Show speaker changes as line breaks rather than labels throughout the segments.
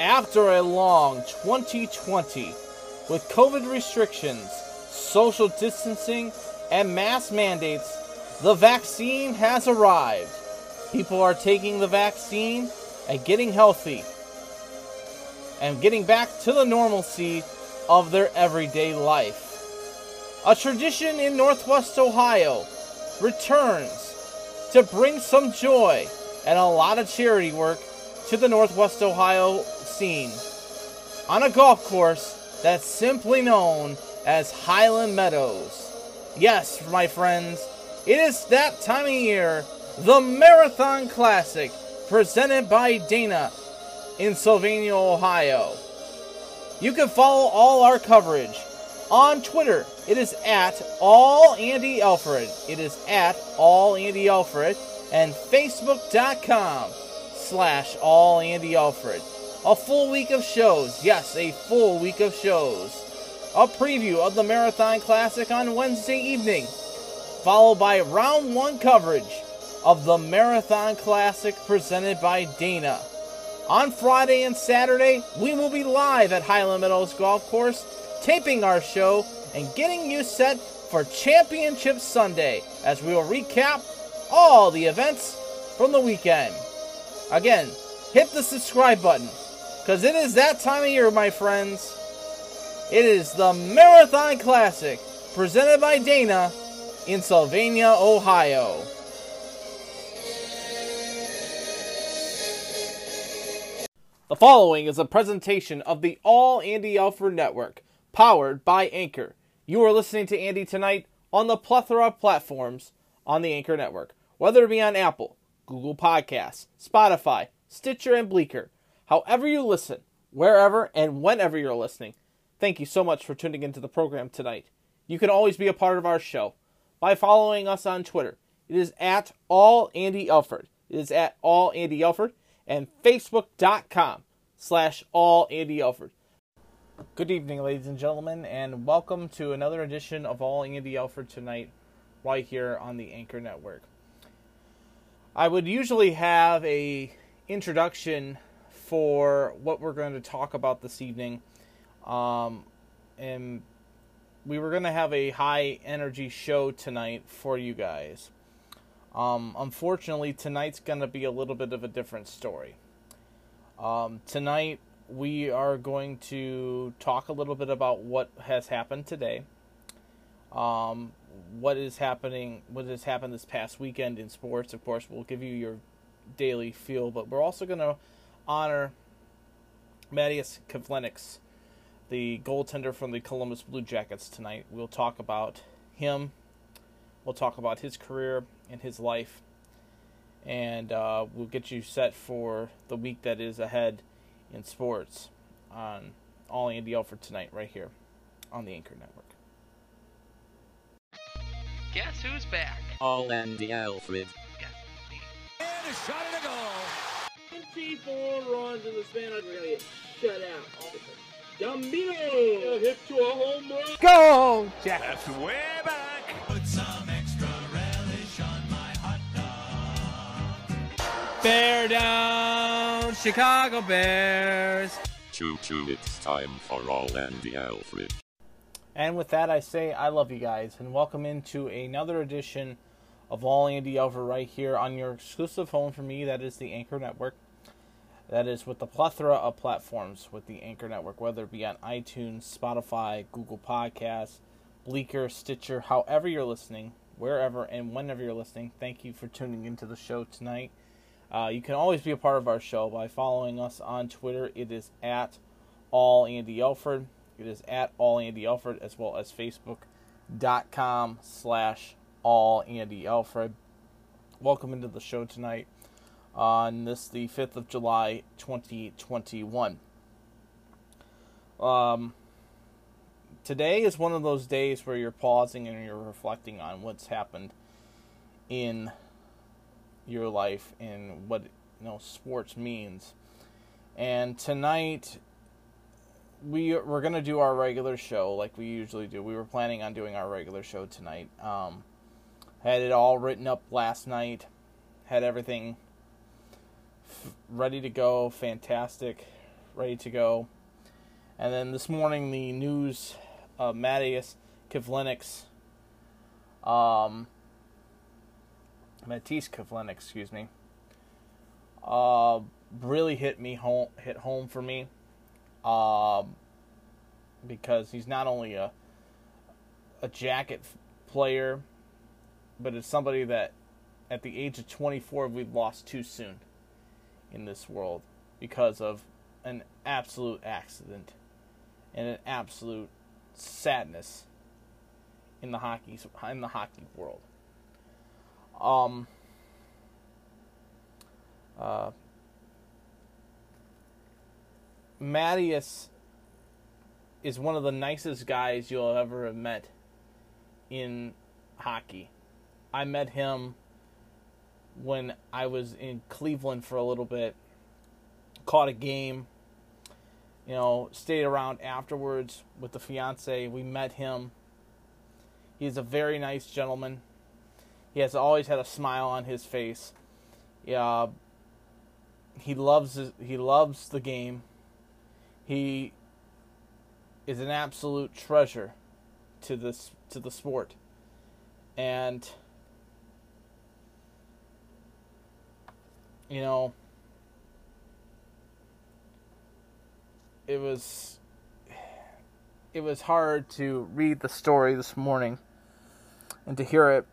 after a long 2020 with COVID restrictions, social distancing, and mask mandates, the vaccine has arrived. People are taking the vaccine and getting healthy and getting back to the normalcy of their everyday life. A tradition in Northwest Ohio returns to bring some joy and a lot of charity work to the Northwest Ohio on a golf course that's simply known as Highland Meadows. Yes, my friends, it is that time of year, the Marathon Classic, presented by Dana in Sylvania, Ohio. You can follow all our coverage on Twitter. It is at all Andy Alfred. It is at all Andy Alfred and Facebook.com slash all Andy Alfred. A full week of shows. Yes, a full week of shows. A preview of the Marathon Classic on Wednesday evening, followed by round one coverage of the Marathon Classic presented by Dana. On Friday and Saturday, we will be live at Highland Meadows Golf Course, taping our show and getting you set for Championship Sunday as we will recap all the events from the weekend. Again, hit the subscribe button because it is that time of year, my friends. It is the Marathon Classic presented by Dana in Sylvania, Ohio. The following is a presentation of the All Andy Alfred Network, powered by Anchor. You are listening to Andy tonight on the plethora of platforms on the Anchor Network, whether it be on Apple, Google Podcasts, Spotify, Stitcher, and Breaker. However you listen, wherever and whenever you're listening, thank you so much for tuning into the program tonight. You can always be a part of our show by following us on Twitter. It is at all Andy Alfred. It is at all Andy Alfred and facebook.com slash all Andy Alfred. Good evening, ladies and gentlemen, and welcome to another edition of All Andy Elford tonight, right here on the Anchor Network. I would usually have a introduction for what we're going to talk about this evening, um, and we were going to have a high energy show tonight for you guys. Um, unfortunately, tonight's going to be a little bit of a different story. Um, tonight, we are going to talk a little bit about what has happened today, um, what is happening, what has happened this past weekend in sports. Of course, we'll give you your daily feel, but we're also going to honor Mattias Kivlenieks, the goaltender from the Columbus Blue Jackets tonight. We'll talk about him. We'll talk about his career and his life. And uh, we'll get you set for the week that is ahead in sports on All Andy Alfred tonight, right here on the Anchor Network.
Guess who's back?
All Andy Alfred.
And a shot and a goal.
24 runs in the span of really shut out. Gambino hit to a home run. Go, Jack.
That's way back.
Bear down, Chicago Bears.
Choo choo, it's time for All Andy Alfred.
And with that, I say I love you guys and welcome into another edition of All Andy Alfred right here on your exclusive home for me. That is the Anchor Network. That is with the plethora of platforms with the Anchor Network, whether it be on iTunes, Spotify, Google Podcasts, Breaker, Stitcher, however you're listening, wherever and whenever you're listening. Thank you for tuning into the show tonight. Uh, you can always be a part of our show by following us on Twitter. It is at all Andy Alfred. It is at all Andy Alfred as well as Facebook.com slash all Andy Alfred. Welcome into the show tonight on this the 5th of July 2021. Um, today is one of those days where you're pausing and you're reflecting on what's happened in your life and what you know sports means. And tonight we we're gonna do our regular show like we usually do. We were planning on doing our regular show tonight. Um, had it all written up last night. Had everything ready to go. Fantastic, ready to go. And then this morning, the news of Matthias Kivlenieks, um, Matisse Kivlenieks, excuse me, uh, really hit me home, hit home for me, um, because he's not only a a jacket player, but it's somebody that at the age of 24 we've lost too soon in this world because of an absolute accident and an absolute sadness in the hockey in the hockey world. Um, uh, Mattias is one of the nicest guys you'll ever have met in hockey. I met him when I was in Cleveland for a little bit, caught a game, you know, stayed around afterwards with the fiance. We met him. He's a very nice gentleman. He has always had a smile on his face. Yeah, he loves he loves the game. He is an absolute treasure to this to the sport. And you know it was it was hard to read the story this morning and to hear it.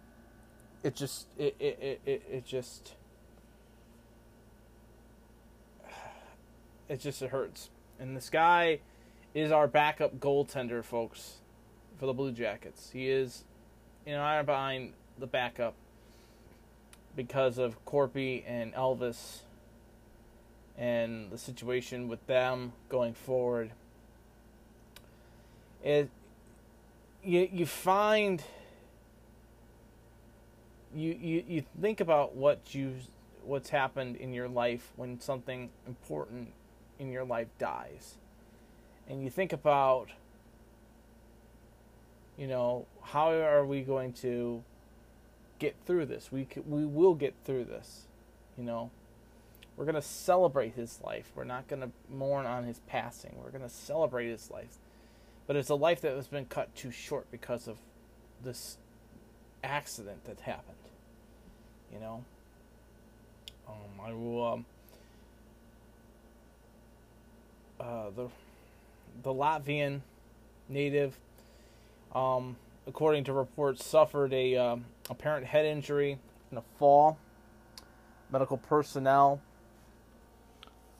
It just it it, it, it just it just it hurts. And this guy is our backup goaltender folks for the blue jackets. He is you know i'm behind the backup because of Korpi and Elvis and the situation with them going forward. It you you find you, you you think about what you what's happened in your life when something important in your life dies. And you think about you know, how are we going to get through this. We we will get through this. You know, we're gonna celebrate his life. We're not gonna mourn on his passing. We're gonna celebrate his life. But it's a life that has been cut too short because of this accident that happened. You know. Um, I will. Um, uh, the the Latvian native um, according to reports, suffered a um, apparent head injury in a fall. Medical personnel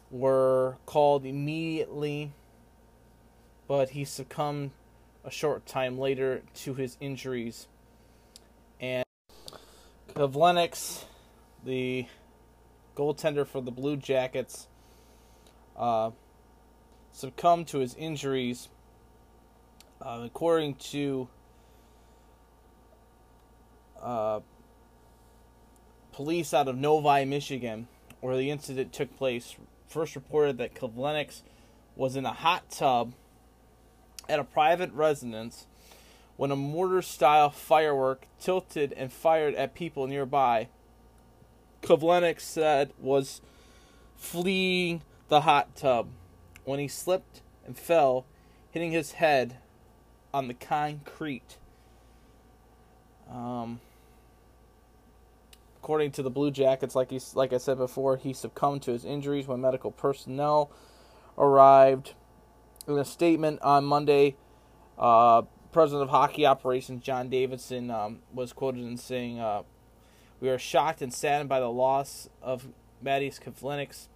were called immediately, but he succumbed a short time later to his injuries. And Kivlenieks, the goaltender for the Blue Jackets, uh, succumbed to his injuries. Uh, according to uh, police out of Novi, Michigan, where the incident took place, first reported that Kivlenieks was in a hot tub at a private residence when a mortar style firework tilted and fired at people nearby. Kivlenieks said was fleeing the hot tub when he slipped and fell, hitting his head on the concrete. Um, According to the Blue Jackets, like he, like I said before, he succumbed to his injuries when medical personnel arrived. In a statement on Monday, uh, President of Hockey Operations John Davidson um, was quoted in saying, uh, "We are shocked and saddened by the loss of Mattias Kivlenieks.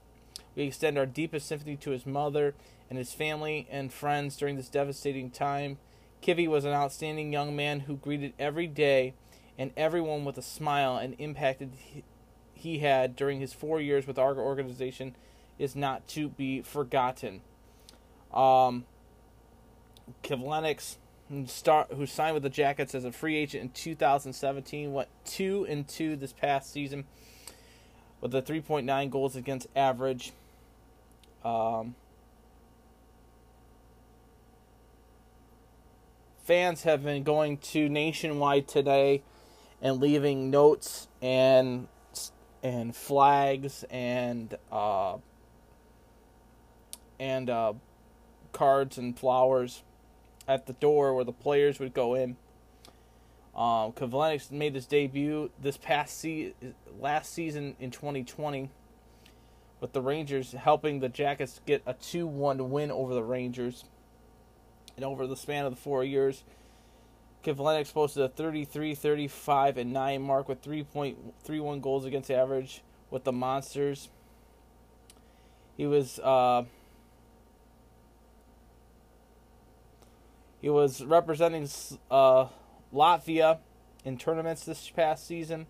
We extend our deepest sympathy to his mother and his family and friends during this devastating time. Kivy was an outstanding young man who greeted every day." And everyone with a smile and impacted he had during his four years with our organization is not to be forgotten. Um, Kivlenieks, who signed with the Jackets as a free agent in 2017, went two and two this past season with a 3.9 goals against average. Um, fans have been going to nationwide today and leaving notes and and flags and uh, and uh, cards and flowers at the door where the players would go in. Um, Kivlenieks made his debut this past se- last season in 2020 with the Rangers, helping the Jackets get a 2-1 win over the Rangers. And over the span of the four years, Kivlenieks posted a 33, 35, and 9 mark with 3.31 goals against average with the Monsters. He was uh, he was representing uh, Latvia in tournaments this past season.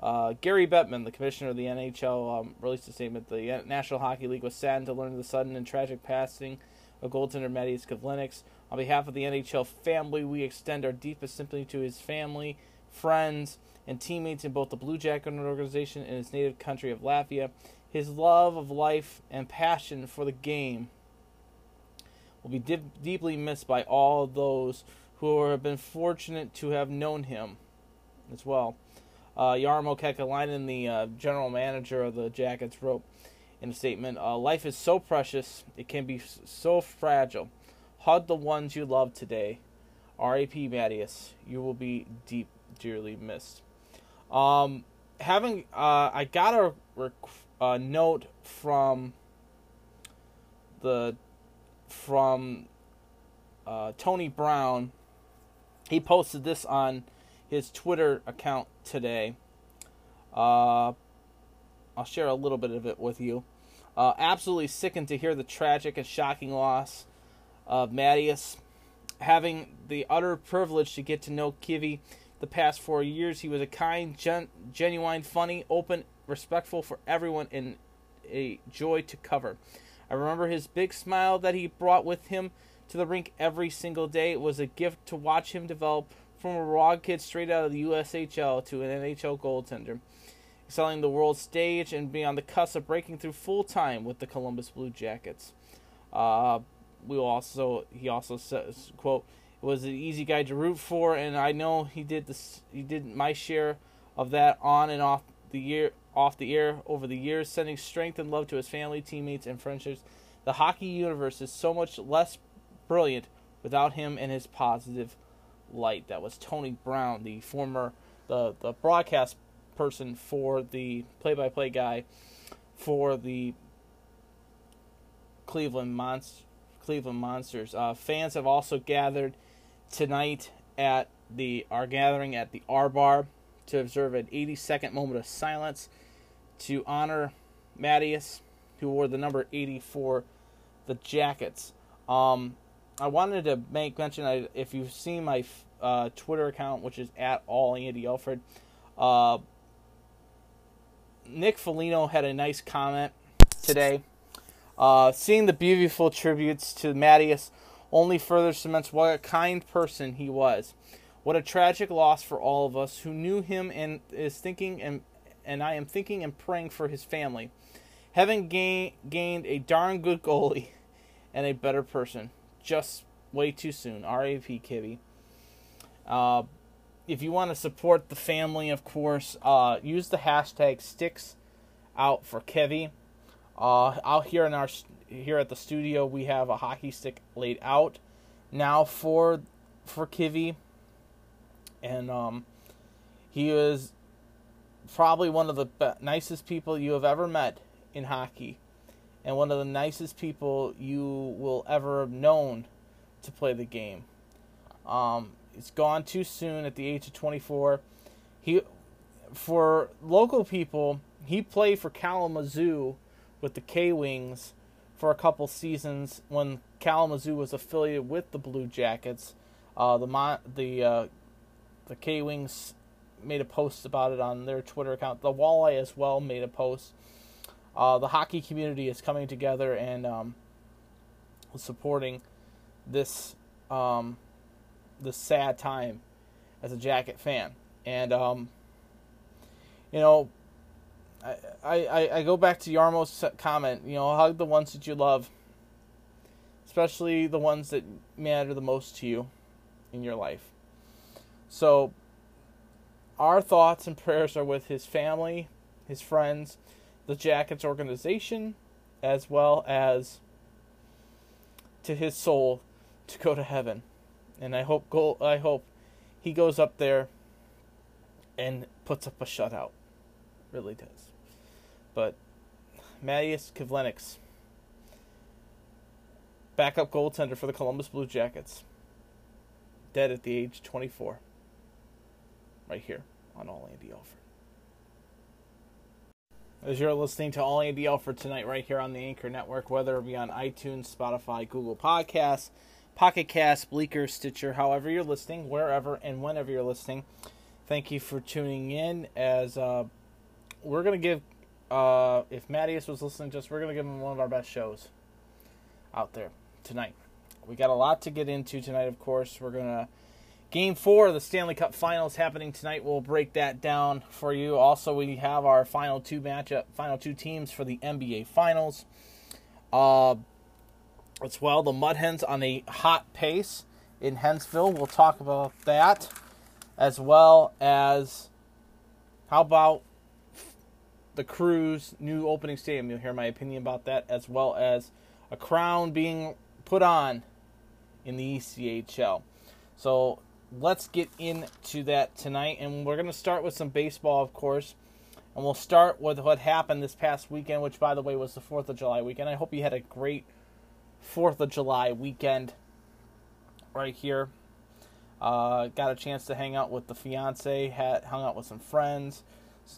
Uh, Gary Bettman, the commissioner of the NHL, um, released a statement. The National Hockey League was saddened to learn the sudden and tragic passing of goaltender Mattias Kivlenieks. On behalf of the NHL family, we extend our deepest sympathy to his family, friends, and teammates in both the Blue Jacket organization and his native country of Latvia. His love of life and passion for the game will be dip- deeply missed by all those who have been fortunate to have known him as well. Uh, Kekalainen, the uh, general manager of the Jackets, wrote in a statement, uh, "Life is so precious; it can be so fragile. Hug the ones you love today. R.A.P. Mattias. You will be deep, dearly missed." Um, having, uh, I got a, rec- a note from the from uh, Tony Brown. He posted this on his Twitter account today. Uh, I'll share a little bit of it with you. Uh, absolutely sickened to hear the tragic and shocking loss of Mattias. Having the utter privilege to get to know Kivy the past four years, he was a kind, gen- genuine, funny, open, respectful for everyone, and a joy to cover. I remember his big smile that he brought with him to the rink every single day. It was a gift to watch him develop from a raw kid straight out of the USHL to an NHL goaltender, excelling the world stage and being on the cusp of breaking through full time with the Columbus Blue Jackets. Uh, we also he also says quote it was an easy guy to root for, and I know he did this. He did my share of that on and off the year off the air over the years, sending strength and love to his family, teammates, and friendships. The hockey universe is so much less brilliant without him and his positive light. That was Tony Brown, the former the the broadcast person for the play-by-play guy for the Cleveland Monst- Cleveland Monsters. Uh, fans have also gathered tonight at the are gathering at the R Bar to observe an 80 second moment of silence to honor Mattias, who wore the number 84, the Jackets. Um, I wanted to make mention I, if you've seen my uh, Twitter account, which is at all Andy Elford. uh, Nick Foligno had a nice comment today. Uh, seeing the beautiful tributes to Mattias only further cements what a kind person he was. What a tragic loss for all of us who knew him and is thinking and and I am thinking and praying for his family. Having gain, gained a darn good goalie and a better person just way too soon. R.A.P. Kivy. Uh, if you want to support the family, of course, uh, use the hashtag sticks out for Kivy. Uh, out here in our here at the studio, we have a hockey stick laid out now for for Kivy, and um, he is probably one of the be- nicest people you have ever met in hockey, and one of the nicest people you will ever have known to play the game. Um, it's gone too soon at the age of 24. He, for local people, he played for Kalamazoo with the K Wings for a couple seasons when Kalamazoo was affiliated with the Blue Jackets. Uh, the Mon- the uh, the K Wings made a post about it on their Twitter account. The Walleye as well made a post. Uh, the hockey community is coming together and um, supporting this um, this sad time as a Jacket fan, and um, you know, I, I I go back to Jarmo's comment. You know, hug the ones that you love, especially the ones that matter the most to you in your life. So, our thoughts and prayers are with his family, his friends, the Jackets organization, as well as to his soul to go to heaven. And I hope go I hope he goes up there and puts up a shutout. Really does. But Matius Kivlenieks, backup goaltender for the Columbus Blue Jackets, dead at the age of 24. Right here on All Andy Alford. As you're listening to All Andy Alford tonight, right here on the Anchor Network, whether it be on iTunes, Spotify, Google Podcasts, Pocket Cast, Breaker, Stitcher, however you're listening, wherever and whenever you're listening, thank you for tuning in. As uh, we're gonna give, uh, if Mattias was listening, just we're gonna give him one of our best shows out there tonight. We got a lot to get into tonight. Of course, we're gonna Game four of the Stanley Cup Finals happening tonight. We'll break that down for you. Also, we have our final two matchup, final two teams for the NBA Finals. Uh, as well, the Mud Hens on a hot pace in Hensville. We'll talk about that, as well as how about the Crew's new opening stadium. You'll hear my opinion about that, as well as a crown being put on in the ECHL. So let's get into that tonight. And we're going to start with some baseball, of course. And we'll start with what happened this past weekend, which, by the way, was the 4th of July weekend. I hope you had a great 4th of July weekend right here. Uh, got a chance to hang out with the fiance, had hung out with some friends,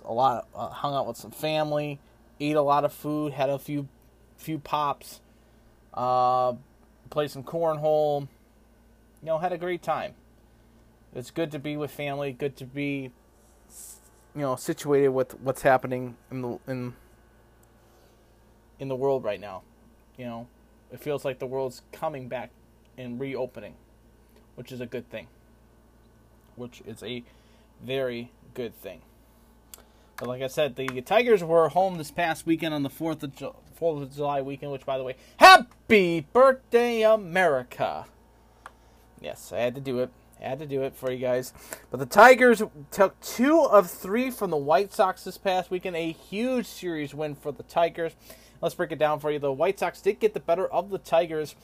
a lot, of, uh, hung out with some family, ate a lot of food, had a few, few pops, uh, played some cornhole. You know, had a great time. It's good to be with family. Good to be, you know, situated with what's happening in the in in the world right now. You know, it feels like the world's coming back and reopening, which is a good thing. Which is a very good thing. But like I said, the Tigers were home this past weekend on the Fourth of Ju- of July weekend. Which, by the way, Happy Birthday, America! Yes, I had to do it. I Had to do it for you guys. But the Tigers took two of three from the White Sox this past weekend. A huge series win for the Tigers. Let's break it down for you. The White Sox did get the better of the Tigers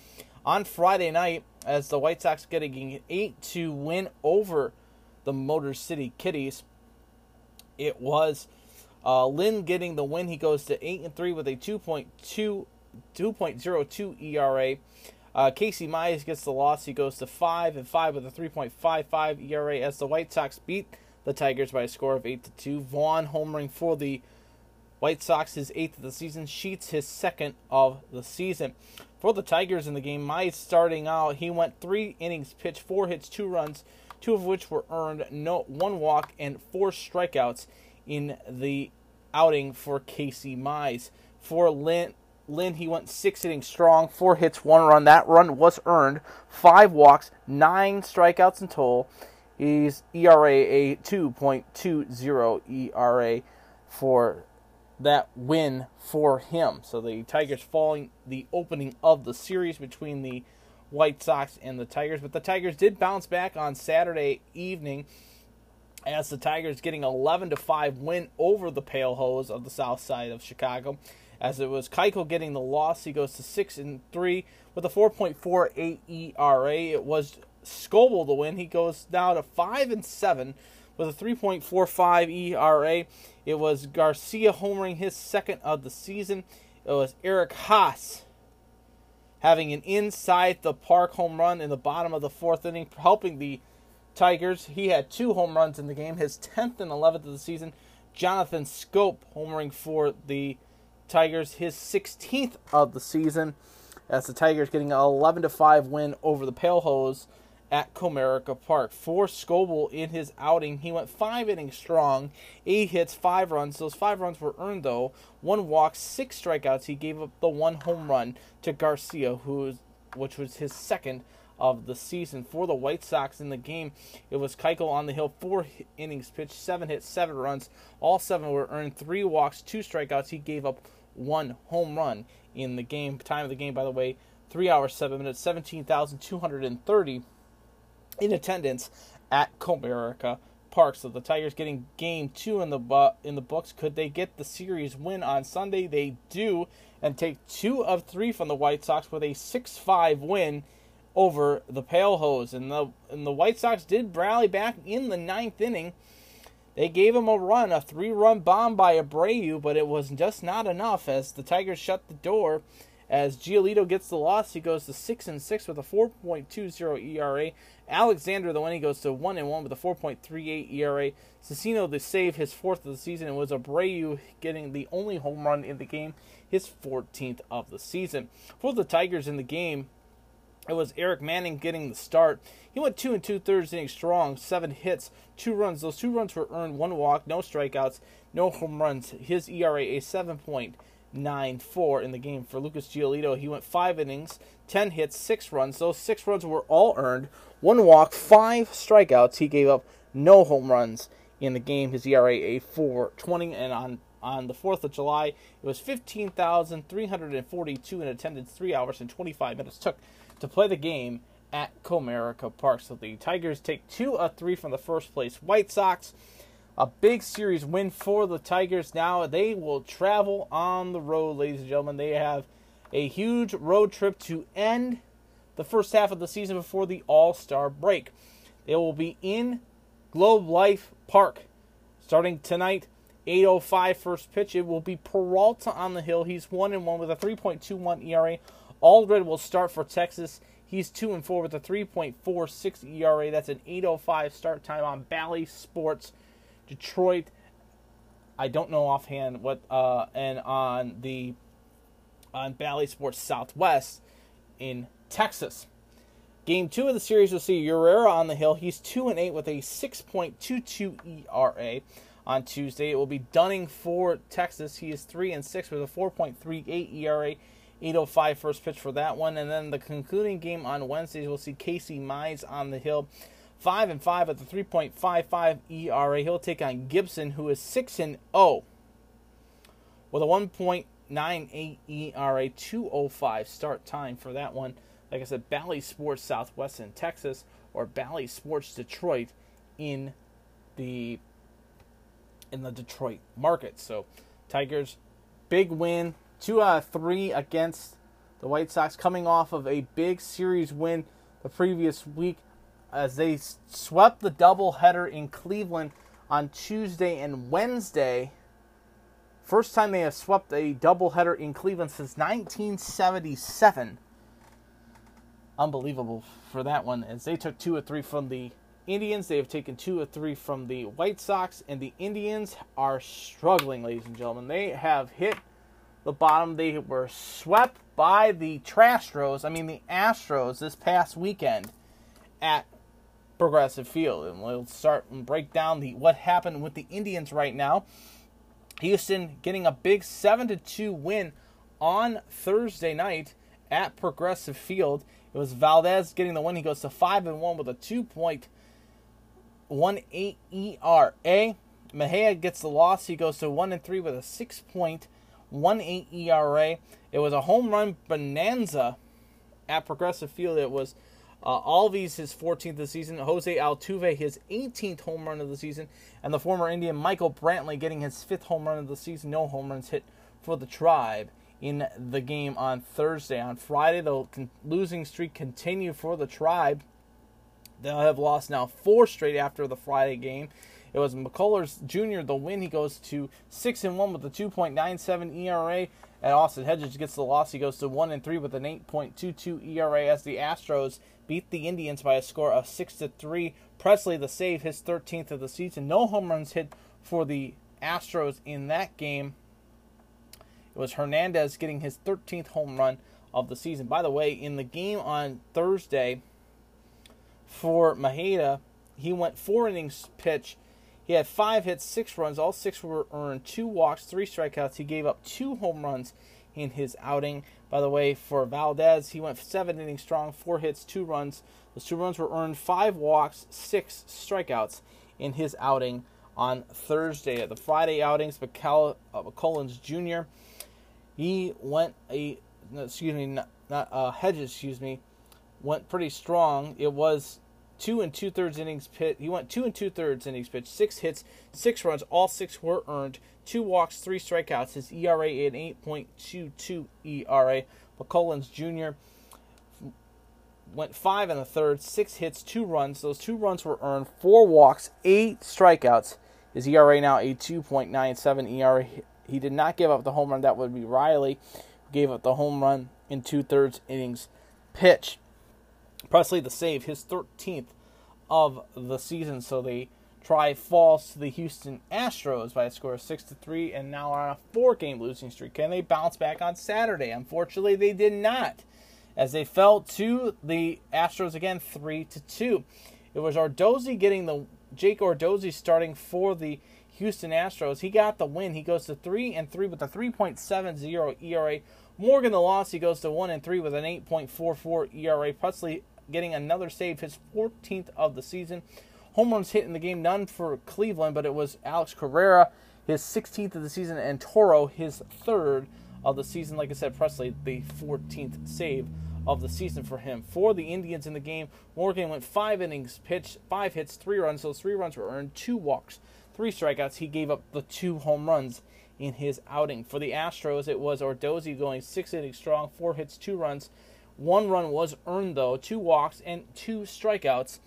on Friday night as the White Sox getting an 8 to win over the Motor City Kitties. It was uh, Lynn getting the win. He goes to 8 and 3 with a 2.2 2.02 ERA. Uh, Casey Mize gets the loss. He goes to five and five with a 3.55 ERA as the White Sox beat the Tigers by a score of eight to two. Vaughn homering for the White Sox, his eighth of the season. Sheets his second of the season. For the Tigers in the game, Mize starting out, he went three innings, pitched four hits, two runs, two of which were earned, no one walk, and four strikeouts in the outing for Casey Mize. For Lynn, Lynn, he went six innings strong, four hits, one run. That run was earned. Five walks, nine strikeouts in total. He's ERA a 2.20 ERA for that win for him. So the Tigers falling the opening of the series between the White Sox and the Tigers. But the Tigers did bounce back on Saturday evening as the Tigers getting 11 to 5 win over the Pale Hose of the south side of Chicago as it was Keuchel getting the loss. He goes to six and three with a 4.48 ERA. It was Skubal the win. He goes now to five and seven with a 3.45 ERA. It was Garcia homering his second of the season. It was Eric Haase having an inside the park home run in the bottom of the fourth inning, helping the Tigers. He had two home runs in the game, his 10th and 11th of the season. Jonathan Schoop homering for the Tigers his 16th of the season as the Tigers getting an 11 to 5 win over the Pale Hose at Comerica Park. For Skubal in his outing, he went five innings strong, eight hits, five runs. Those five runs were earned though. One walk, six strikeouts. He gave up the one home run to Garcia, who which was his second of the season for the White Sox in the game. It was Keuchel on the hill, four innings pitched, seven hits, seven runs. All seven were earned, three walks, two strikeouts. He gave up one home run in the game. Time of the game, by the way, three hours, seven minutes, 17,230 in attendance at Comerica Park. So the Tigers getting game two in the bu- in the books. Could they get the series win on Sunday? They do, and take two of three from the White Sox with a six-five win over the Pale Hose. And the and the White Sox did rally back in the ninth inning. They gave him a run, a three-run bomb by Abreu, but it was just not enough as the Tigers shut the door. As Giolito gets the loss, he goes to six and six with a 4.20 ERA. Alexander, the one he goes to one and one with a 4.38 ERA. Cecchino, the save, his fourth of the season, and was Abreu getting the only home run in the game, his 14th of the season. For the Tigers in the game, it was Eric Manning getting the start. He went two and two thirds innings strong, seven hits, two runs. Those two runs were earned, one walk, no strikeouts, no home runs. His ERA a 7.94 in the game for Lucas Giolito. He went five innings, ten hits, six runs. Those six runs were all earned, one walk, five strikeouts. He gave up no home runs in the game. His ERA a 4.20, and on on the 4th of July, it was 15,342 in attendance, 3 hours and 25 minutes took to play the game at Comerica Park. So the Tigers take 2 of 3 from the first place White Sox. A big series win for the Tigers. Now they will travel on the road, ladies and gentlemen. They have a huge road trip to end the first half of the season before the All Star break. They will be in Globe Life Park starting tonight 805 first pitch. It will be Peralta on the hill. He's 1 and 1 with a 3.21 ERA. Aldred will start for Texas. He's 2 and 4 with a 3.46 ERA. That's an 805 start time on Bally Sports Detroit. I don't know offhand what uh, and on the on Bally Sports Southwest in Texas. Game two of the series you'll see Ureña on the hill. He's two and eight with a 6.22 ERA on Tuesday. It will be Dunning for Texas. He is 3 and 6 with a 4.38 ERA. 805 first pitch for that one. And then the concluding game on Wednesdays, we'll see Casey Mize on the hill. 5 and 5 at the 3.55 ERA. He'll take on Gibson, who is 6 and 0 with a 1.98 ERA. 205 start time for that one. Like I said, Bally Sports Southwest in Texas or Bally Sports Detroit in the in the Detroit market. So, Tigers, big win, two out of three against the White Sox, coming off of a big series win the previous week as they swept the doubleheader in Cleveland on Tuesday and Wednesday. First time they have swept a doubleheader in Cleveland since 1977. Unbelievable for that one, as they took two or three from the Indians. They have taken two or three from the White Sox, and the Indians are struggling, ladies and gentlemen. They have hit the bottom. They were swept by the Trastros, I mean the Astros, this past weekend at Progressive Field. And we'll start and break down the what happened with the Indians right now. Houston getting a big 7 to 2 win on Thursday night at Progressive Field. It was Valdez getting the win. He goes to 5 and 1 with a 2.0 one eight ERA. Mejia gets the loss. He goes to one and three with a six point one eight ERA. It was a home run bonanza at Progressive Field. It was uh, Alves his 14th of the season, Jose Altuve his 18th home run of the season, and the former Indian Michael Brantley getting his fifth home run of the season. No home runs hit for the Tribe in the game on Thursday. On Friday, the losing streak continued for the Tribe. They'll have lost now four straight after the Friday game. It was McCullers Jr. The win. He goes to six and one with a 2.97 ERA. And Austin Hedges gets the loss. He goes to one and three with an 8.22 ERA as the Astros beat the Indians by a score of six to three. Pressly the save, his 13th of the season. No home runs hit for the Astros in that game. It was Hernandez getting his 13th home run of the season. By the way, in the game on Thursday, for Mejia, he went four innings pitch. He had five hits, six runs. All six were earned, two walks, three strikeouts. He gave up two home runs in his outing. By the way, for Valdez, he went seven innings strong, four hits, two runs. Those two runs were earned, five walks, six strikeouts in his outing on Thursday. At the Friday outings, McCall, uh, McCollins Jr. He went a excuse me, not, not uh, Hedges, excuse me, went pretty strong. It was two and two thirds innings pitch. He went two and two thirds innings pitch, six hits, six runs. All six were earned. Two walks, three strikeouts. His ERA an 8.22 ERA. McCullers Jr. went five and a third, six hits, two runs. Those two runs were earned. Four walks, eight strikeouts. His ERA now a 2.97 ERA. He did not give up the home run. That would be Riley. Gave up the home run in two thirds innings pitch. Pressly the save, his 13th of the season. So they try falls to the Houston Astros by a score of six to three, and now are on a four-game losing streak. Can they bounce back on Saturday? Unfortunately, they did not, as they fell to the Astros again, three to two. It was Odorizzi getting the Jake Odorizzi starting for the Houston Astros. He got the win. He goes to three and three with a 3.70 ERA. Morgan the loss. He goes to one and three with an 8.44 ERA. Pressly getting another save, his 14th of the season. Home runs hit in the game, none for Cleveland, but it was Alex Carrera, his 16th of the season, and Toro, his third of the season. Like I said, Pressly, the 14th save of the season for him. For the Indians in the game, Morgan went five innings, pitched five hits, three runs. Those three runs were earned, two walks, three strikeouts. He gave up the two home runs in his outing. For the Astros, it was Odorizzi going six innings strong, four hits, two runs. One run was earned, though, two walks and two strikeouts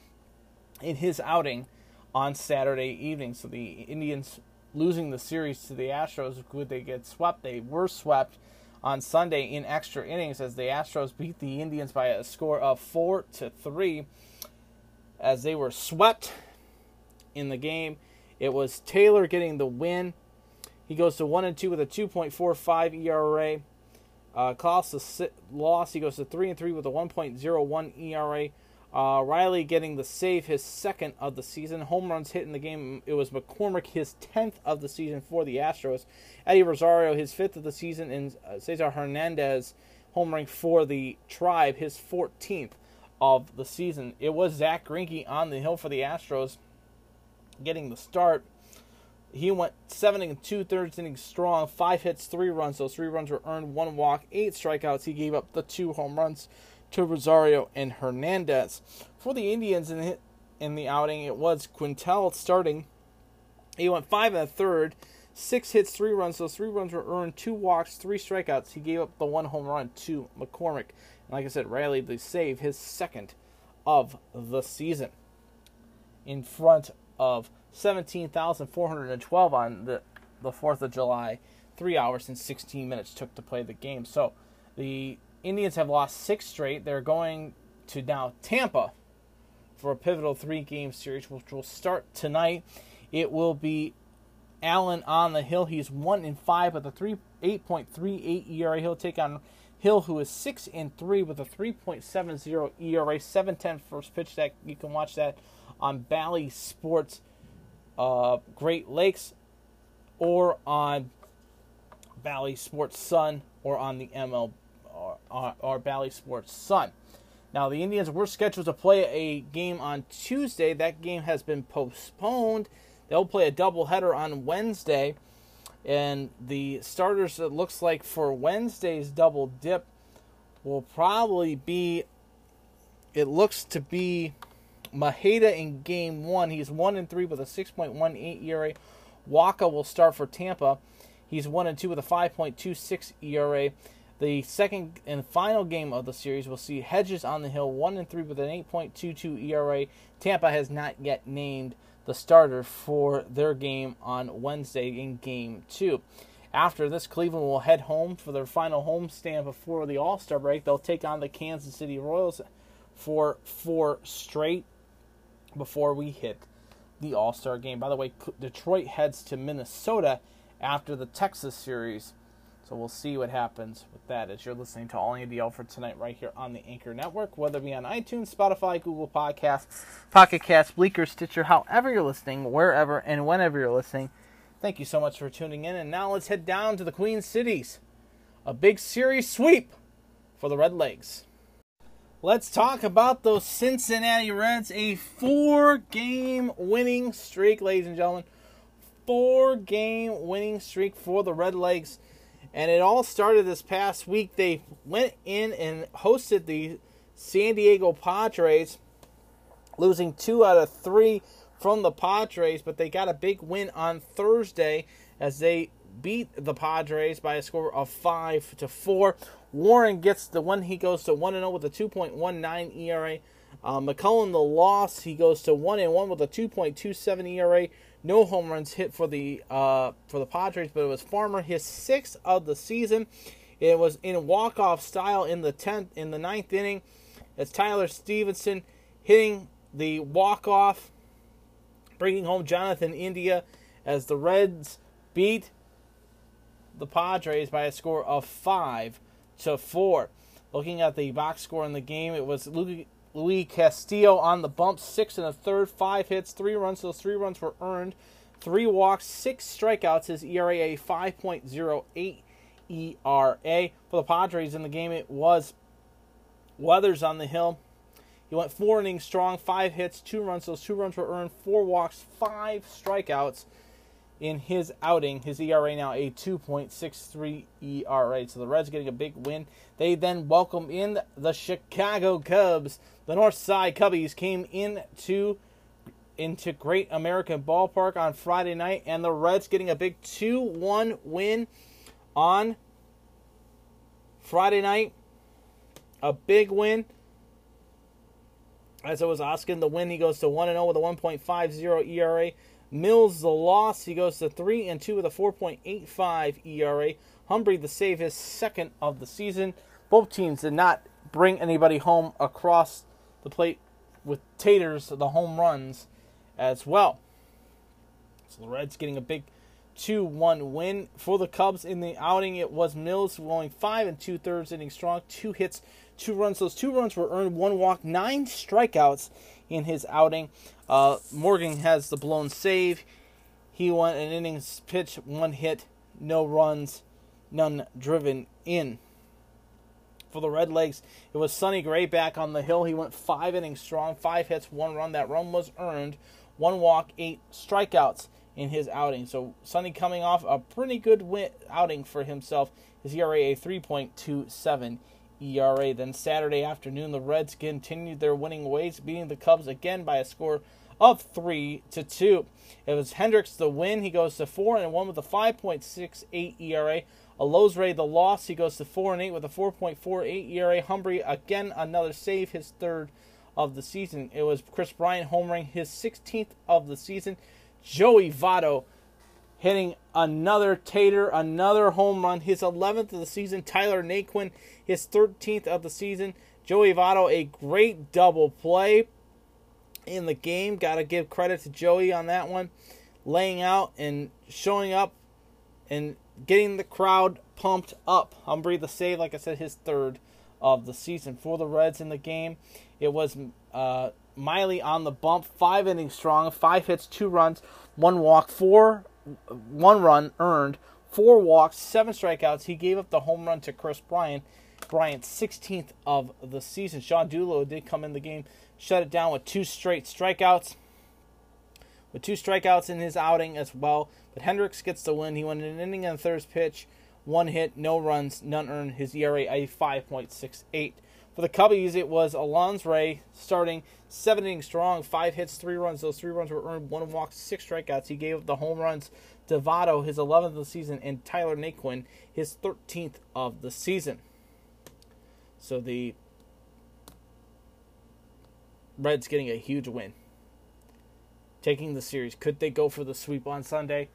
in his outing on Saturday evening. So the Indians losing the series to the Astros, would they get swept? They were swept on Sunday in extra innings as the Astros beat the Indians by a score of four to three. As they were swept in the game, it was Taylor getting the win. He goes to one and two with a 2.45 ERA. Uh, Klaus loss. He goes to three and three with a 1.01 ERA. Uh, Riley getting the save, his second of the season. Home runs hit in the game. It was McCormick, his 10th of the season for the Astros. Eddie Rosario, his fifth of the season. And uh, Cesar Hernandez, home run for the Tribe, his 14th of the season. It was Zack Greinke on the hill for the Astros getting the start. He went seven and two thirds innings strong, five hits, three runs. Those three runs were earned, one walk, eight strikeouts. He gave up the two home runs to Rosario and Hernandez. For the Indians in the, in the outing, it was Quintel starting. He went five and a third, six hits, three runs. Those three runs were earned, two walks, three strikeouts. He gave up the one home run to McCormick. And like I said, Riley the save, his second of the season. In front of 17,412 on the, the 4th of July. Three hours and 16 minutes took to play the game. So the Indians have lost six straight. They're going to now Tampa for a pivotal three game series, which will start tonight. It will be Allen on the hill. He's one in five with a three eight point three eight ERA. He'll take on Hill, who is six and three with a three point seven zero ERA. 7-10 first pitch. That you can watch that on Bally Sports uh, Great Lakes or on Bally Sports Sun or on the ML or Bally Sports Sun. Now, the Indians were scheduled to play a game on Tuesday. That game has been postponed. They'll play a doubleheader on Wednesday. And the starters, it looks like for Wednesday's double dip, will probably be, it looks to be Maheda in game one. He's 1 and 3 with a 6.18 ERA. Wacha will start for Tampa. He's 1 and 2 with a 5.26 ERA. The second and final game of the series will see Hedges on the hill, 1 and 3 with an 8.22 ERA. Tampa has not yet named the starter for their game on Wednesday in game 2. After this, Cleveland will head home for their final home stand before the All Star break. They'll take on the Kansas City Royals for four straight before we hit the All Star game. By the way, Detroit heads to Minnesota after the Texas series. So we'll see what happens with that as you're listening to All the for tonight right here on the Anchor Network, whether it be on iTunes, Spotify, Google Podcasts, Pocket Casts, Breaker, Stitcher, however you're listening, wherever and whenever you're listening. Thank you so much for tuning in. And now let's head down to the Queen Cities. A big series sweep for the Red Legs. Let's talk about those Cincinnati Reds. A four game winning streak, ladies and gentlemen. Four game winning streak for the Red Legs. And it all started this past week. They went in and hosted the San Diego Padres losing two out of three from the Padres, but they got a big win on Thursday as they beat the Padres by a score of five to four. Warren gets the one; he goes to one and zero with a 2.19 ERA. Uh, McCullen the loss; he goes to one and one with a 2.27 ERA. No home runs hit for the uh, for the Padres, but it was Farmer his sixth of the season. It was in walk off style in the tenth in the ninth inning. It's Tyler Stephenson hitting the walk off, bringing home Jonathan India as the Reds beat the Padres by a score of five to four. Looking at the box score in the game, it was Luis Castillo on the bump, six and a third, five hits, three runs. Those three runs were earned, three walks, six strikeouts. His ERA a 5.08 ERA for the Padres in the game. It was Weathers on the hill. He went four innings strong, five hits, two runs. Those two runs were earned, four walks, five strikeouts in his outing. His ERA now a 2.63 ERA. So the Reds getting a big win. They then welcome in the Chicago Cubs. The North Side Cubbies came into into Great American Ballpark on Friday night, and the Reds getting a big 2-1 win on Friday night. A big win. As I was asking, the win he goes to 1 0 with a 1.50 ERA. Mills the loss. He goes to three and two with a 4.85 ERA. Hembree the save his second of the season. Both teams did not bring anybody home across the plate with Taters the home runs as well. So the Reds getting a big 2-1 win for the Cubs in the outing. It was Mills going five and two thirds inning strong, two hits, two runs. Those two runs were earned, one walk, nine strikeouts in his outing. Uh, Morgan has the blown save. He won an innings pitch, one hit, no runs, none driven in. For the Redlegs, it was Sonny Gray back on the hill. He went five innings strong, five hits, one run. That run was earned, one walk, eight strikeouts in his outing. So Sonny coming off a pretty good win- outing for himself. His ERA a 3.27 ERA. Then Saturday afternoon, the Reds continued their winning ways, beating the Cubs again by a score of three to two. It was Hendricks the win. He goes to four and one with a 5.68 ERA. Alzolay the loss. He goes to four and eight with a 4.48 ERA. Hembree again another save, his third of the season. It was Kris Bryant homering his 16th of the season. Joey Votto hitting another tater, another home run, his 11th of the season. Tyler Naquin, his 13th of the season. Joey Votto, a great double play in the game. Got to give credit to Joey on that one, laying out and showing up and getting the crowd pumped up. Hembree the save, like I said, his third of the season for the Reds in the game. It was uh, Miley on the bump, five innings strong, five hits, two runs, one walk, four one run earned, four walks, seven strikeouts. He gave up the home run to Kris Bryant. Bryant's 16th of the season. Sean Doolittle did come in the game, shut it down with two straight strikeouts. With two strikeouts in his outing as well. But Hendricks gets the win. He won an inning and the third pitch, one hit, no runs, none earned. His ERA a 5.68. For the Cubbies, it was Alonso starting seven innings strong, five hits, three runs. Those three runs were earned, one walk, six strikeouts. He gave up the home runs to Votto, his 11th of the season, and Tyler Naquin, his 13th of the season. So the Reds getting a huge win. Taking the series. Could they go for the sweep on Sunday?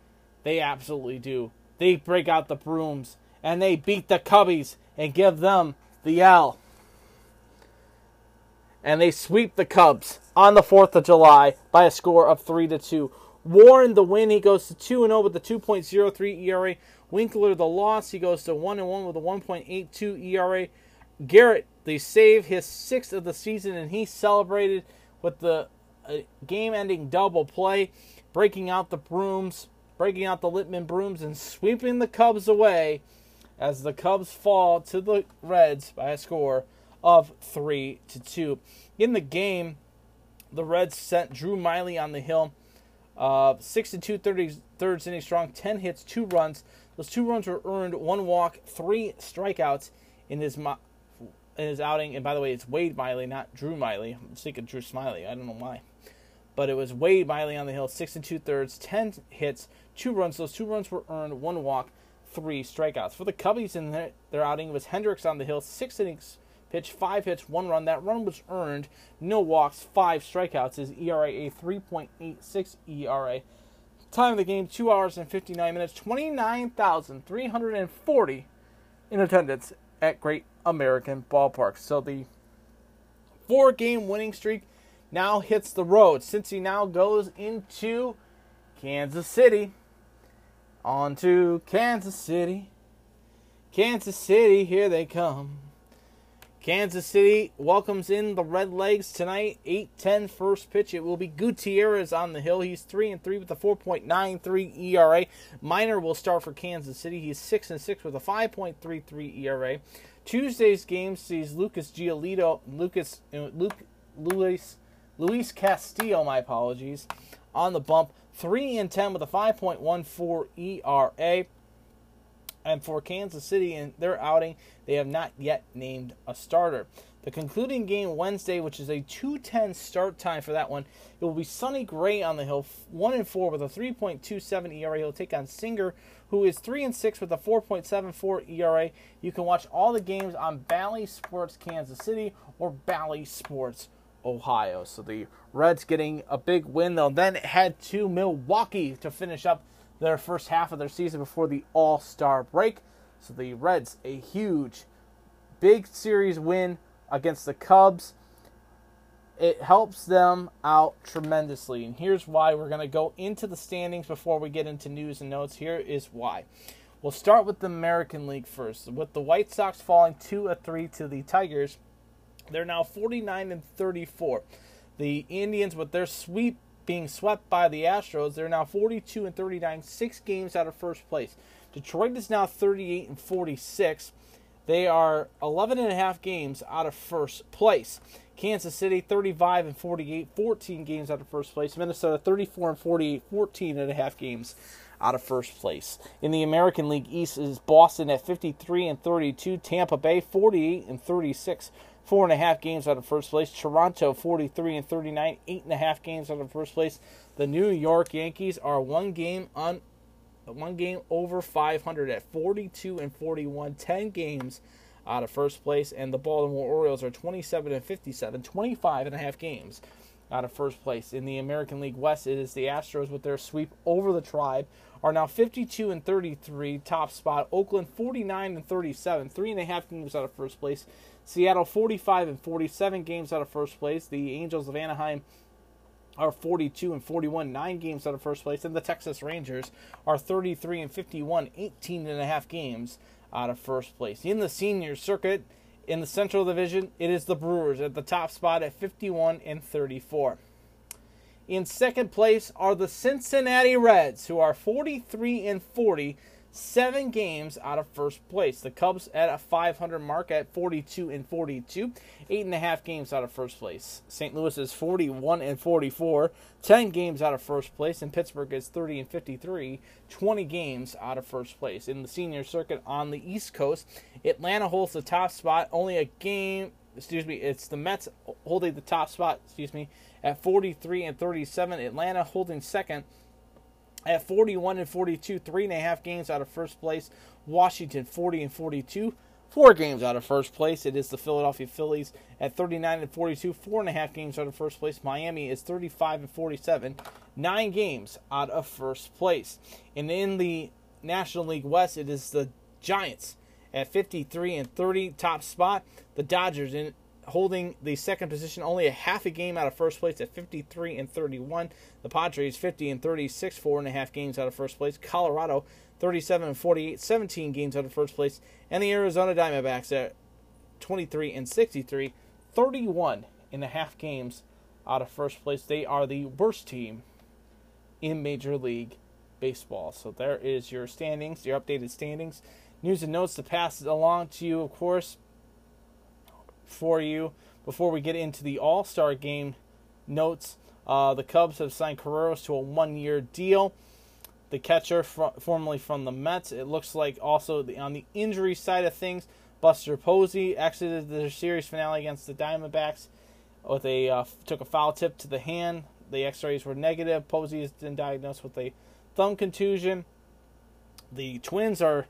They absolutely do. They break out the brooms and they beat the Cubbies and give them the L and they sweep the Cubs on the 4th of July by a score of 3 to 2. Warren the win, he goes to 2 0 with a 2.03 ERA. Winkler the loss, he goes to 1 1 with a 1.82 ERA. Garrett the save, his sixth of the season, and he celebrated with the uh, game-ending double play, breaking out the brooms, breaking out the Litman brooms, and sweeping the Cubs away as the Cubs fall to the Reds by a score of three to two. In the game, the Reds sent Drew Miley on the hill. Uh, six and two thirds, thirds inning strong, ten hits, two runs. Those two runs were earned, one walk, three strikeouts in his in his outing, and by the way, it's Wade Miley, not Drew Miley. I'm thinking Drew Smyly. I don't know why. But it was Wade Miley on the hill, six and two thirds, ten hits, two runs. Those two runs were earned, one walk, three strikeouts. For the Cubbies in their, their outing, it was Hendricks on the hill, six innings pitched, five hits, one run. That run was earned, no walks, five strikeouts. His ERA a 3.86 ERA. Time of the game, two hours and 59 minutes, 29,340 in attendance at Great American Ballpark. So the four game winning streak now hits the road. Since he now goes into Kansas City. On to Kansas City. Kansas City, here they come. Kansas City welcomes in the Red Legs tonight. 8-10 first pitch. It will be Gutierrez on the hill. He's 3 and 3 with a 4.93 ERA. Minor will start for Kansas City. He's 6 and 6 with a 5.33 ERA. Tuesday's game sees Lucas Giolito, Lucas uh, Luke Luis Luis Castillo, my apologies, on the bump. 3 and 10 with a 5.14 ERA. And for Kansas City in their outing, they have not yet named a starter. The concluding game Wednesday, which is a 2:10 start time for that one, it will be Sonny Gray on the hill, one and four with a 3.27 ERA. He'll take on Singer, who is three and six with a 4.74 ERA. You can watch all the games on Bally Sports Kansas City or Bally Sports Ohio. So the Reds getting a big win. They'll then head to Milwaukee to finish up their first half of their season before the All Star break. So the Reds, a huge, big series win against the Cubs. It helps them out tremendously. And here's why we're going to go into the standings before we get into news and notes. Here is why. We'll start with the American League first. With the White Sox falling 2 3 to the Tigers, they're now 49 and 34. The Indians, with their sweep being swept by the Astros, they're now 42 and 39, six games out of first place. Detroit is now 38 and 46. They are 11 and a half games out of first place. Kansas City 35 and 48, 14 games out of first place. Minnesota 34 and 48, 14 and a half games out of first place. In the American League East is Boston at 53 and 32, Tampa Bay 48 and 36, four and a half games out of first place. Toronto 43 and 39, eight and a half games out of first place. The New York Yankees are one game on one game over 500 at 42 and 41, 10 games out of first place, and the Baltimore Orioles are 27 and 57, 25 and a half games out of first place. In the American League West, it is the Astros with their sweep over the Tribe are now 52 and 33, top spot. Oakland 49 and 37, three and a half games out of first place. Seattle 45 and 47 games out of first place. The Angels of Anaheim are 42 and 41, nine games out of first place, and the Texas Rangers are 33 and 51, 18 and a half games out of first place. In the senior circuit, in the Central Division, it is the Brewers at the top spot at 51 and 34. In second place are the Cincinnati Reds, who are 43 and 40, seven games out of first place. The Cubs at a 500 mark at 42 and 42, eight and a half games out of first place. St. Louis is 41 and 44, 10 games out of first place, and Pittsburgh is 30 and 53, 20 games out of first place. In the senior circuit on the East Coast, Atlanta holds the top spot, only a game. Excuse me, it's the Mets holding the top spot. Excuse me, at 43 and 37. Atlanta holding second at 41 and 42, three and a half games out of first place. Washington 40 and 42, four games out of first place. It is the Philadelphia Phillies at 39 and 42, four and a half games out of first place. Miami is 35 and 47, nine games out of first place. And in the National League West, it is the Giants at 53 and 30, top spot. The Dodgers in holding the second position, only a half a game out of first place at 53 and 31. The Padres 50 and 36, four and a half games out of first place. Colorado 37 and 48, 17 games out of first place, and the Arizona Diamondbacks at 23 and 63, 31 and a half games out of first place. They are the worst team in Major League Baseball. So there is your standings, your updated standings. News and notes to pass along to you, of course for you before we get into the All Star game notes. Uh, the Cubs have signed Carreras to a one year deal. The catcher, fr- formerly from the Mets, it looks like also the, on the injury side of things, Buster Posey exited the series finale against the Diamondbacks with a uh, took a foul tip to the hand. The X-rays were negative. Posey has been diagnosed with a thumb contusion. The Twins are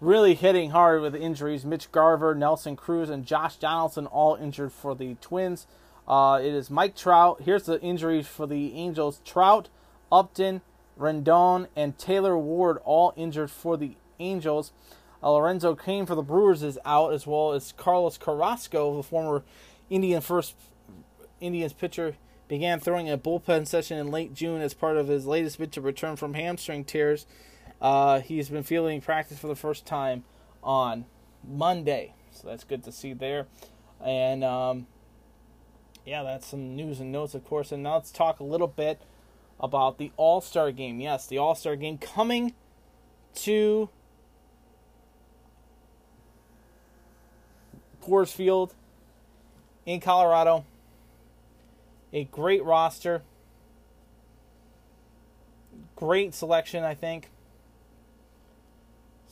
really hitting hard with injuries. Mitch Garver, Nelson Cruz, and Josh Donaldson all injured for the Twins. Uh, it is Mike Trout. Here's the injuries for the Angels: Trout, Upton, Rendon, and Taylor Ward all injured for the Angels. Uh, Lorenzo Cain for the Brewers is out, as well as Carlos Carrasco, the former Indian first Indians pitcher, began throwing a bullpen session in late June as part of his latest bid to return from hamstring tears. Uh, he's been fielding practice for the first time on Monday, so that's good to see there. And um, yeah, that's some news and notes, of course. And now let's talk a little bit about the All Star game. Yes, the All Star game coming to Coors Field in Colorado. A great roster. Great selection, I think.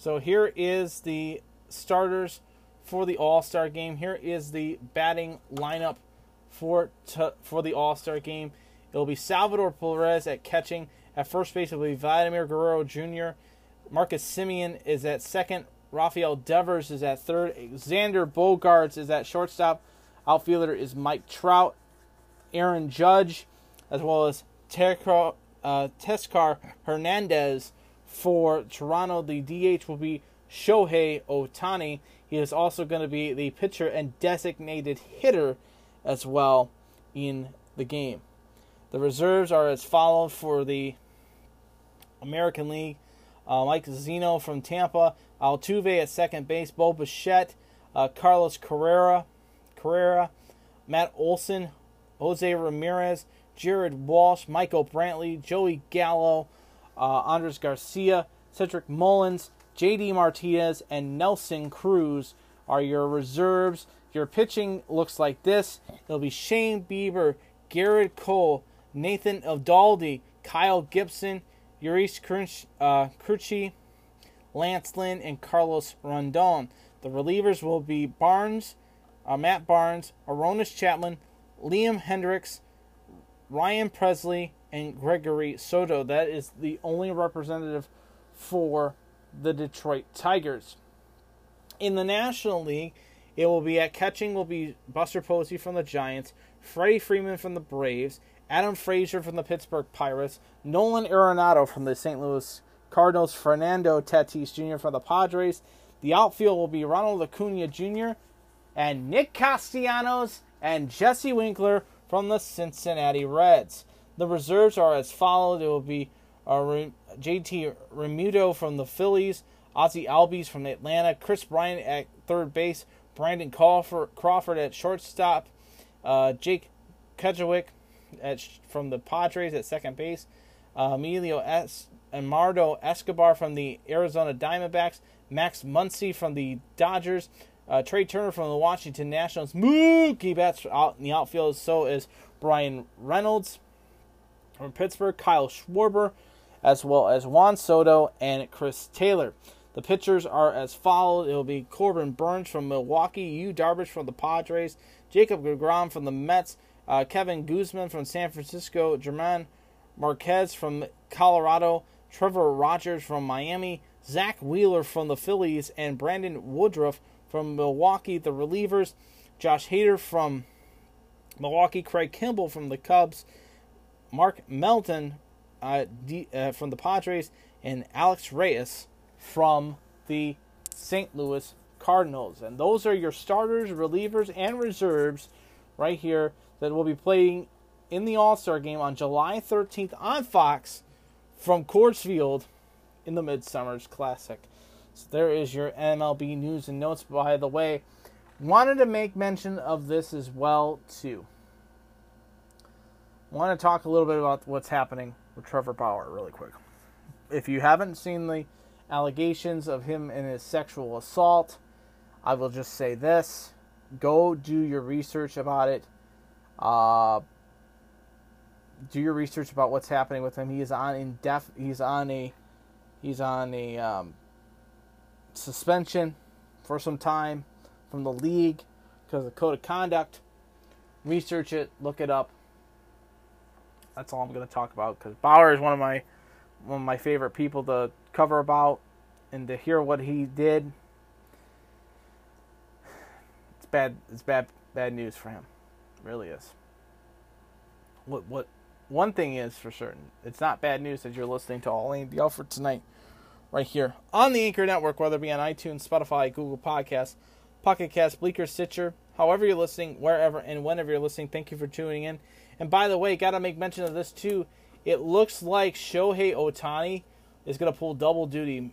So here is the starters for the All Star game. Here is the batting lineup for t- for the All Star game. It will be Salvador Perez at catching. At first base, it will be Vladimir Guerrero Jr. Marcus Semien is at second. Rafael Devers is at third. Xander Bogaerts is at shortstop. Outfielder is Mike Trout. Aaron Judge, as well as Teoscar, uh, Teoscar Hernandez for Toronto. The DH will be Shohei Ohtani. He is also going to be the pitcher and designated hitter as well in the game. The reserves are as follows for the American League. Uh, Mike Zunino from Tampa, Altuve at second base, Bo Bichette, uh, Carlos Carrera, Carrera, Matt Olson, Jose Ramirez, Jared Walsh, Michael Brantley, Joey Gallo, uh, Andres Garcia, Cedric Mullins, J.D. Martinez, and Nelson Cruz are your reserves. Your pitching looks like this. It'll be Shane Bieber, Gerrit Cole, Nathan Eovaldi, Kyle Gibson, Yusei Kikuchi, uh, Lance Lynn, and Carlos Rondon. The relievers will be Barnes, uh, Matt Barnes, Aroldis Chapman, Liam Hendriks, Ryan Pressly, and Gregory Soto. That is the only representative for the Detroit Tigers. In the National League, it will be at catching will be Buster Posey from the Giants, Freddie Freeman from the Braves, Adam Frazier from the Pittsburgh Pirates, Nolan Arenado from the St. Louis Cardinals, Fernando Tatis Jr. from the Padres. The outfield will be Ronald Acuna Jr. and Nick Castellanos and Jesse Winker from the Cincinnati Reds. The reserves are as follows. It will be uh, JT Realmuto from the Phillies, Ozzy Albies from Atlanta, Kris Bryant at third base, Brandon Crawford at shortstop, uh, Jake Kedgewick at, from the Padres at second base, uh, Emilio S. and Mardo Escobar from the Arizona Diamondbacks, Max Muncy from the Dodgers, uh, Trea Turner from the Washington Nationals, Mookie Betts out in the outfield, so is Bryan Reynolds from Pittsburgh, Kyle Schwarber, as well as Juan Soto and Chris Taylor. The pitchers are as follows. It will be Corbin Burnes from Milwaukee, Yu Darvish from the Padres, Jacob DeGrom from the Mets, uh, Kevin Gausman from San Francisco, German Marquez from Colorado, Trevor Rogers from Miami, Zack Wheeler from the Phillies, and Brandon Woodruff from Milwaukee. The relievers, Josh Hader from Milwaukee, Craig Kimbrel from the Cubs, Mark Melton uh, D, uh, from the Padres, and Alex Reyes from the St. Louis Cardinals. And those are your starters, relievers, and reserves right here that will be playing in the All Star game on July 13th on Fox from Coors Field in the Midsummer's Classic. So there is your MLB news and notes. By the way, wanted to make mention of this as well too. Want to talk a little bit about what's happening with Trevor Bauer really quick. If you haven't seen the allegations of him in his sexual assault. I will just say this go do your research about it. Uh, do your research about what's happening with him. He is on in def. He's on a he's on a um, suspension for some time from the league because of code of conduct. Research it, look it up. That's all I'm going to talk about because Bauer is one of my one of my favorite people to cover about and to hear what he did. It's bad. It's bad. Bad news for him. It really is. What what one thing is for certain, it's not bad news that you're listening to All Andy Alford tonight, right here on the Anchor Network, whether it be on iTunes, Spotify, Google Podcasts, Pocket Cast, Breaker, Stitcher, however you're listening, wherever and whenever you're listening. Thank you for tuning in. And by the way, gotta make mention of this too. It looks like Shohei Ohtani is gonna pull double duty.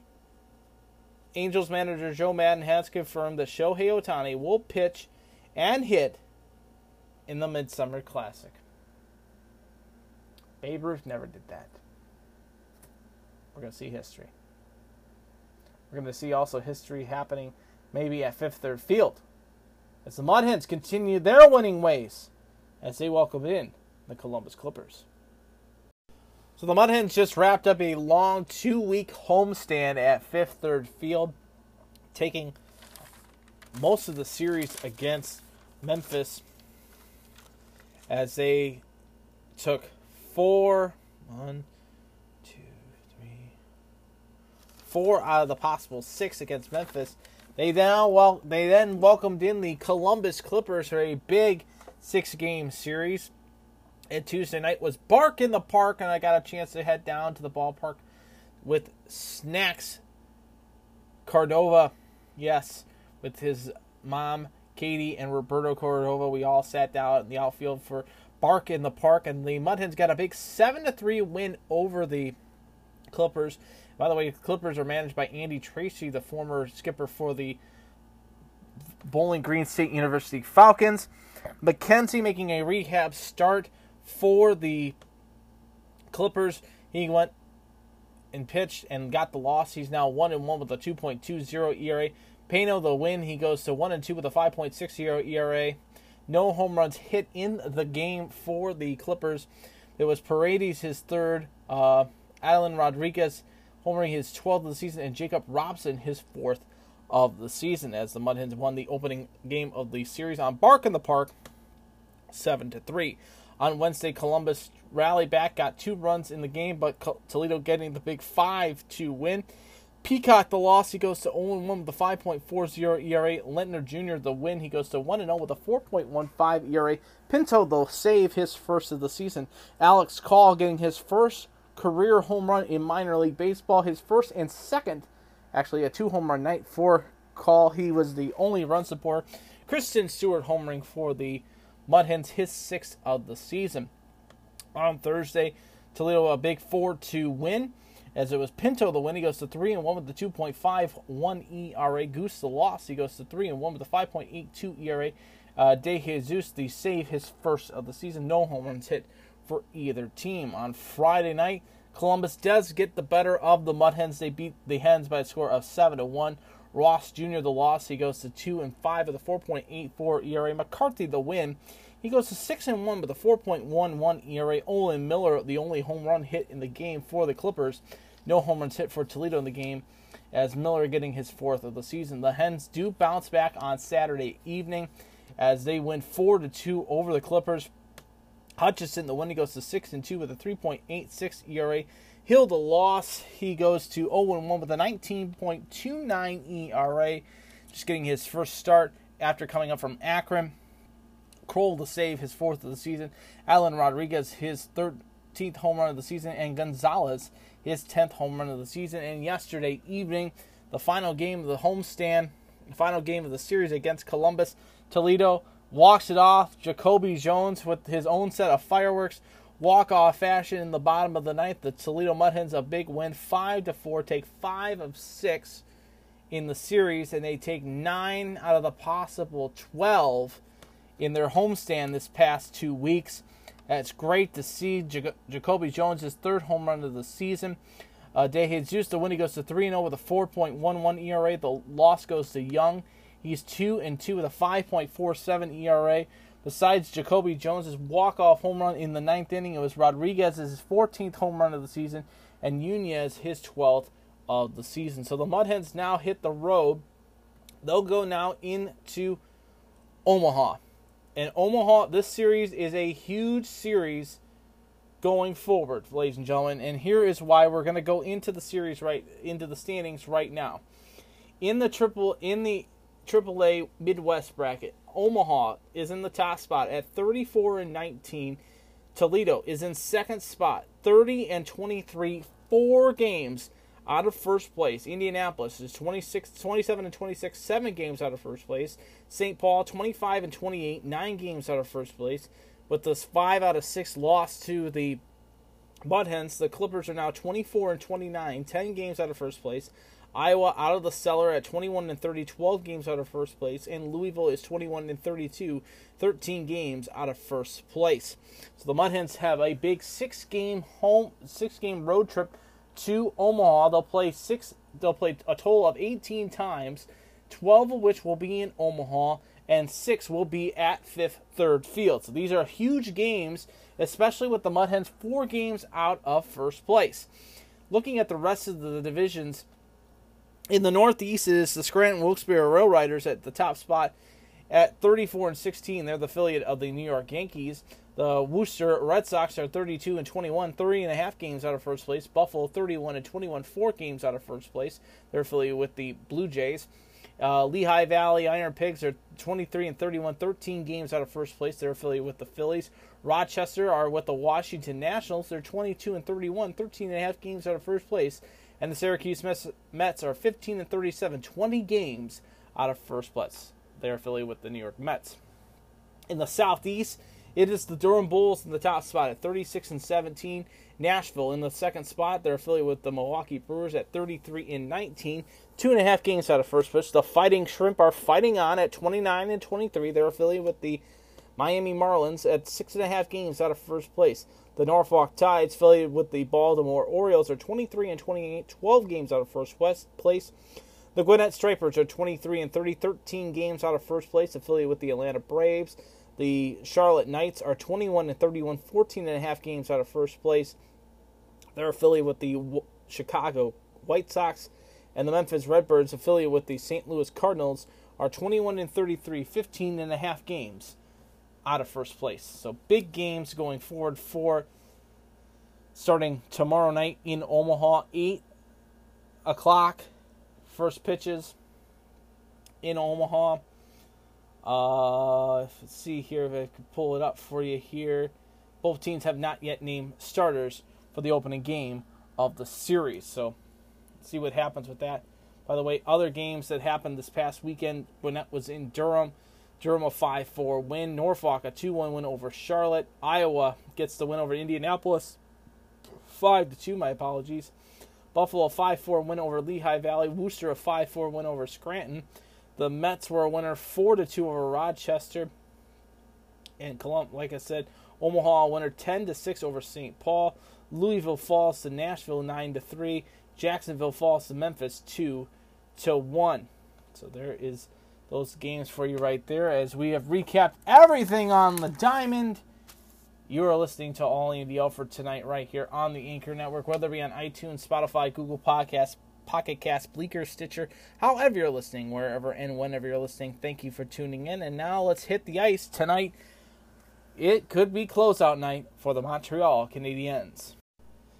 Angels manager Joe Maddon has confirmed that Shohei Ohtani will pitch and hit in the Midsummer Classic. Babe Ruth never did that. We're going to see history. We're going to see also history happening maybe at Fifth Third Field as the Mud Hens continue their winning ways as they welcome in the Columbus Clippers. So the Mud Hens just wrapped up a long two week homestand at Fifth Third Field, taking most of the series against Memphis as they took four, one, two, three, four out of the possible six against Memphis. They now well they then welcomed in the Columbus Clippers for a big six game series. And Tuesday night was Bark in the Park, and I got a chance to head down to the ballpark with Snacks Cordova. Yes, with his mom, Katie, and Roberto Cordova. We all sat down in the outfield for Bark in the Park, and the Mudhens got a big 7 to 3 win over the Clippers. By the way, Clippers are managed by Andy Tracy, the former skipper for the Bowling Green State University Falcons. McKenzie making a rehab start for the Clippers. He went and pitched and got the loss. He's now 1 and 1 with a 2.20 ERA. Pano the win. He goes to 1 and 2 with a 5.60 ERA. No home runs hit in the game for the Clippers. It was Paredes his third, uh, Alan Rodriguez homering his 12th of the season, and Jacob Robson his fourth of the season as the Mud Hens won the opening game of the series on Bark in the Park, seven to three. On Wednesday, Columbus rallied back, got two runs in the game, but Toledo getting the big five to win. Peacock the loss, he goes to 0 1 with a 5.40 ERA. Lentner Jr. the win, he goes to 1 0 with a 4.15 ERA. Pinto the save, his first of the season. Alex Call getting his first career home run in minor league baseball, his first and second, actually a two home run night for Call. He was the only run support. Kristen Stewart homering for the Mud Hens, his sixth of the season. On Thursday, Toledo a big 4 2 win. As it was Pinto the win, he goes to 3 and 1 with the 2.51 ERA. Goose the loss, he goes to 3 and 1 with the 5.82 ERA. Uh, De Jesus the save, his first of the season. No home runs hit for either team. On Friday night, Columbus does get the better of the Mud Hens. They beat the Hens by a score of 7 to 1. Ross Jr. the loss, he goes to 2 and 5 with a 4.84 ERA. McCarthy the win. He goes to 6 and 1 with a 4.11 ERA. Owen Miller, the only home run hit in the game for the Clippers. No home runs hit for Toledo in the game, as Miller getting his fourth of the season. The Hens do bounce back on Saturday evening as they win 4 to 2 over the Clippers. Hutchison, the win, he goes to 6 and 2 with a 3.86 ERA. Hill, the loss, he goes to 0 1 with a 19.29 ERA. Just getting his first start after coming up from Akron. Kroll to save his fourth of the season. Alan Rodriguez, his 13th home run of the season. And Gonzalez, his 10th home run of the season. And yesterday evening, the final game of the homestand, the final game of the series against Columbus. Toledo walks it off. Jacoby Jones with his own set of fireworks. Walk off fashion in the bottom of the ninth. The Toledo Mudhens a big win, five to four, take five of six in the series, and they take nine out of the possible twelve in their homestand this past two weeks. It's great to see Jacoby Jones' third home run of the season. Uh, De Jesus, the win, he goes to 3 0 with a 4.11 ERA. The loss goes to Young. He's 2 and 2 with a 5.47 ERA. Besides Jacoby Jones' walk-off home run in the ninth inning, it was Rodriguez's 14th home run of the season, and Nunez his 12th of the season. So the Mudhens now hit the road They'll go now into Omaha. And Omaha, this series is a huge series going forward, ladies and gentlemen. And here is why we're going to go into the series right into the standings right now. In the triple in the AAA Midwest bracket, Omaha is in the top spot at 34 and 19. Toledo is in second spot, 30 and 23, four games out of first place. Indianapolis is 26, 27 and 26, seven games out of first place. St. Paul 25 and 28, nine games out of first place. With this five out of six loss to the Mud Hens, the Clippers are now 24 and 29, 10 games out of first place. Iowa out of the cellar at 21 and 30, 12 games out of first place, and Louisville is 21 and 32, 13 games out of first place. So the Mud Hens have a big six-game home, six-game road trip to Omaha. They'll play six. They'll play a total of 18 times, 12 of which will be in Omaha, and six will be at Fifth Third Field. So these are huge games, especially with the Mud Hens four games out of first place. Looking at the rest of the divisions, in the Northeast is the Scranton Wilkes-Barre Rail Riders at the top spot at 34 and 16. They're the affiliate of the New York Yankees. The Worcester Red Sox are 32 and 21, three and a half games out of first place. Buffalo 31 and 21, four games out of first place. They're affiliated with the Blue Jays. Uh, Lehigh Valley Iron Pigs are 23 and 31, 13 games out of first place. They're affiliated with the Phillies. Rochester are with the Washington Nationals. They're 22 and 31, 13 and a half games out of first place. And the Syracuse Mets are 15 and 37, 20 games out of first place. They're affiliated with the New York Mets. In the Southeast, it is the Durham Bulls in the top spot at 36 and 17. Nashville in the second spot. They're affiliated with the Milwaukee Brewers at 33 and 19. Two and a half games out of first place. The Fighting Shrimp are fighting on at 29 and 23. They're affiliated with the Miami Marlins at six and a half games out of first place. The Norfolk Tides, affiliated with the Baltimore Orioles, are 23 and 28, 12 games out of first place. The Gwinnett Stripers are 23 and 30, 13 games out of first place, affiliated with the Atlanta Braves. The Charlotte Knights are 21 and 31, 14 and a half games out of first place. They're affiliated with the Chicago White Sox. And the Memphis Redbirds, affiliated with the St. Louis Cardinals, are 21 and 33, 15 and a half games out of first place. So big games going forward for starting tomorrow night in Omaha, 8 o'clock. First pitches in Omaha. Uh, let's see here if I can pull it up for you here. Both teams have not yet named starters for the opening game of the series. So, see what happens with that. By the way, other games that happened this past weekend when that was in Durham. Durham a 5 4 win. Norfolk a 2 1 win over Charlotte. Iowa gets the win over Indianapolis. 5 2, my apologies. Buffalo 5 4 win over Lehigh Valley. Worcester a 5 4 win over Scranton. The Mets were a winner 4 2 over Rochester. And Colum- like I said, Omaha a winner 10 to 6 over St. Paul. Louisville falls to Nashville 9 to 3. Jacksonville falls to Memphis 2 to 1. So there is those games for you right there as we have recapped everything on the diamond. You are listening to All in the Alfred tonight right here on the Anchor Network, whether it be on iTunes, Spotify, Google Podcasts, Pocket Cast, Breaker, Stitcher, however you're listening, wherever and whenever you're listening. Thank you for tuning in. And now let's hit the ice tonight. It could be closeout night for the Montreal Canadiens.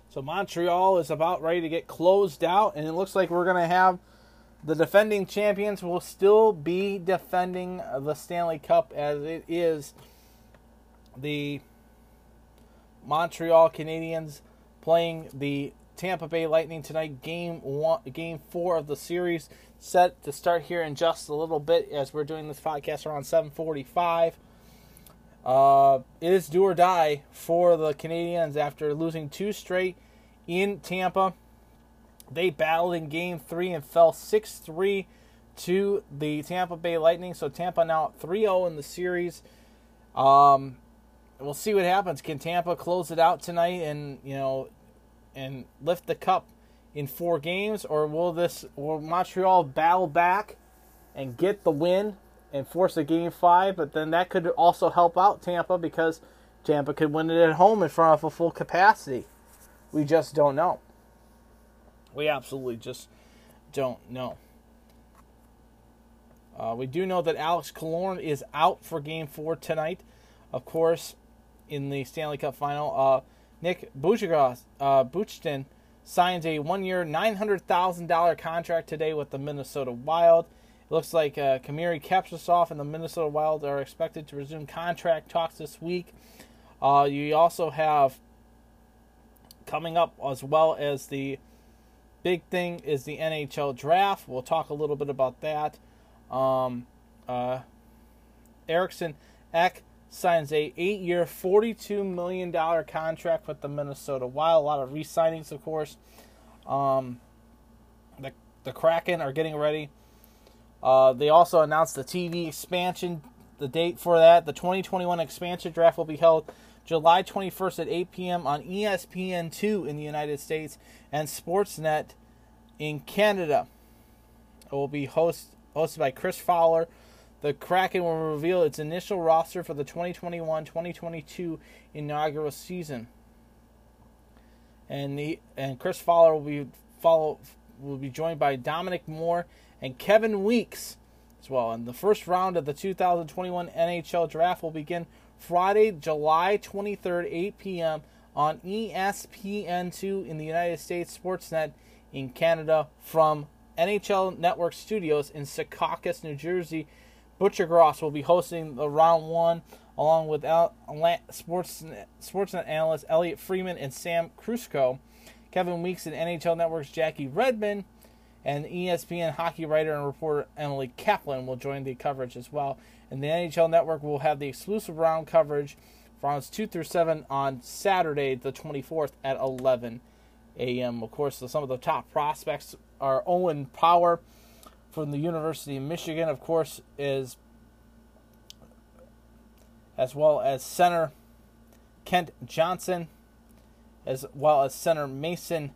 So Montreal is about ready to get closed out, and it looks like we're going to have the defending champions will still be defending the Stanley Cup as it is the Montreal Canadiens playing the Tampa Bay Lightning tonight. Game one, game four of the series set to start here in just a little bit as we're doing this podcast around 7:45. Uh, it is do or die for the Canadiens after losing two straight in Tampa. They battled in game three and fell 6 3 to the Tampa Bay Lightning. So Tampa now 3 0 in the series. Um, we'll see what happens. Can Tampa close it out tonight and, you know, and lift the cup in four games? Or will this, will Montreal battle back and get the win and force a game five? But then that could also help out Tampa because Tampa could win it at home in front of a full capacity. We just don't know. We absolutely just don't know. Uh, we do know that Alex Killorn is out for Game Four tonight, of course, in the Stanley Cup Final. Uh, Nick Bujagos, uh, signs a hundred thousand dollar contract today with the Minnesota Wild. It looks like uh, Kamiri Kaprizov and the Minnesota Wild are expected to resume contract talks this week. Uh, you also have coming up as well as the big thing is the NHL draft. We'll talk a little bit about that. Um, uh, Eriksson Ek signs a eight-year, forty-two million dollar contract with the Minnesota Wild. A lot of re-signings, of course. Um, the the Kraken are getting ready. Uh, they also announced the TV expansion. The date for that, the 2021 expansion draft, will be held July 21st at 8 p.m. on ESPN2 in the United States and Sportsnet in Canada. It will be host, hosted by Chris Fowler. The Kraken will reveal its initial roster for the 2021 2022 inaugural season. And, the, and Chris Fowler will be, follow, will be joined by Dominic Moore and Kevin Weeks as well. And the first round of the 2021 NHL draft will begin Friday, July 23rd, 8 p.m. on ESPN2 in the United States, Sportsnet in Canada from NHL Network Studios in Secaucus, New Jersey. Buccigross will be hosting the round one along with Sportsnet, Sportsnet analyst Elliotte Friedman and Sam Krusko. Kevin Weeks and NHL Network's Jackie Redmond and ESPN hockey writer and reporter Emily Kaplan will join the coverage as well. And the NHL Network will have the exclusive round coverage rounds 2 through 7 on Saturday, the 24th at 11 a.m. Of course, some of the top prospects are Owen Power from the University of Michigan, of course, is as well as center Kent Johnson, as well as center Mason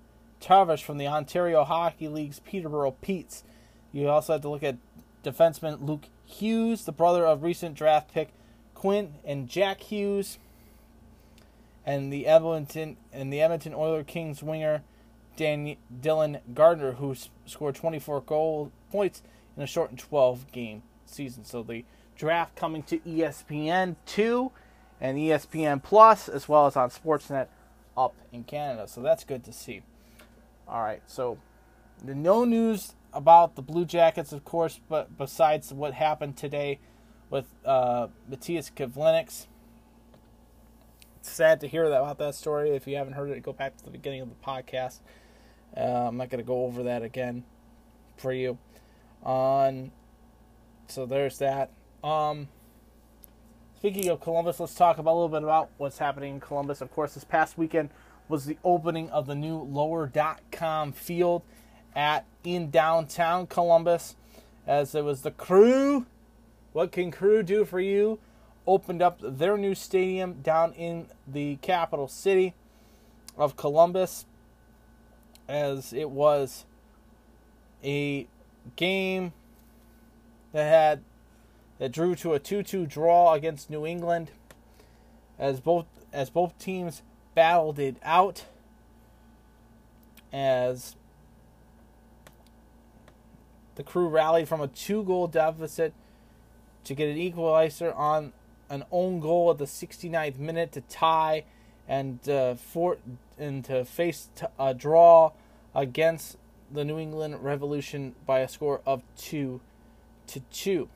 Tavish from the Ontario Hockey League's Peterborough Petes. You also have to look at defenseman Luke Hughes, the brother of recent draft pick Quinn and Jack Hughes, and the Edmonton and the Edmonton Oiler Kings winger Dan, Dylan Gardner, who scored 24 goal points in a shortened 12 game season. So the draft coming to ESPN two and ESPN Plus as well as on Sportsnet up in Canada. So that's good to see. All right, so no news about the Blue Jackets, of course, but besides what happened today with uh, Matthias Kivlenieks. It's sad to hear about that story. If you haven't heard it, go back to the beginning of the podcast. Uh, I'm not going to go over that again for you. On so there's that. Um, speaking of Columbus, let's talk about a little bit about what's happening in Columbus. Of course, this past weekend was the opening of the new lower.com field at in downtown Columbus. As it was the crew what can crew do for you? Opened up their new stadium down in the capital city of Columbus. As it was a game that had that drew to a 2-2 draw against New England. As both as both teams battled it out as the crew rallied from a two goal deficit to get an equalizer on an own goal at the 69th minute to tie and uh, for and to face t- a draw against the New England Revolution by a score of two to two.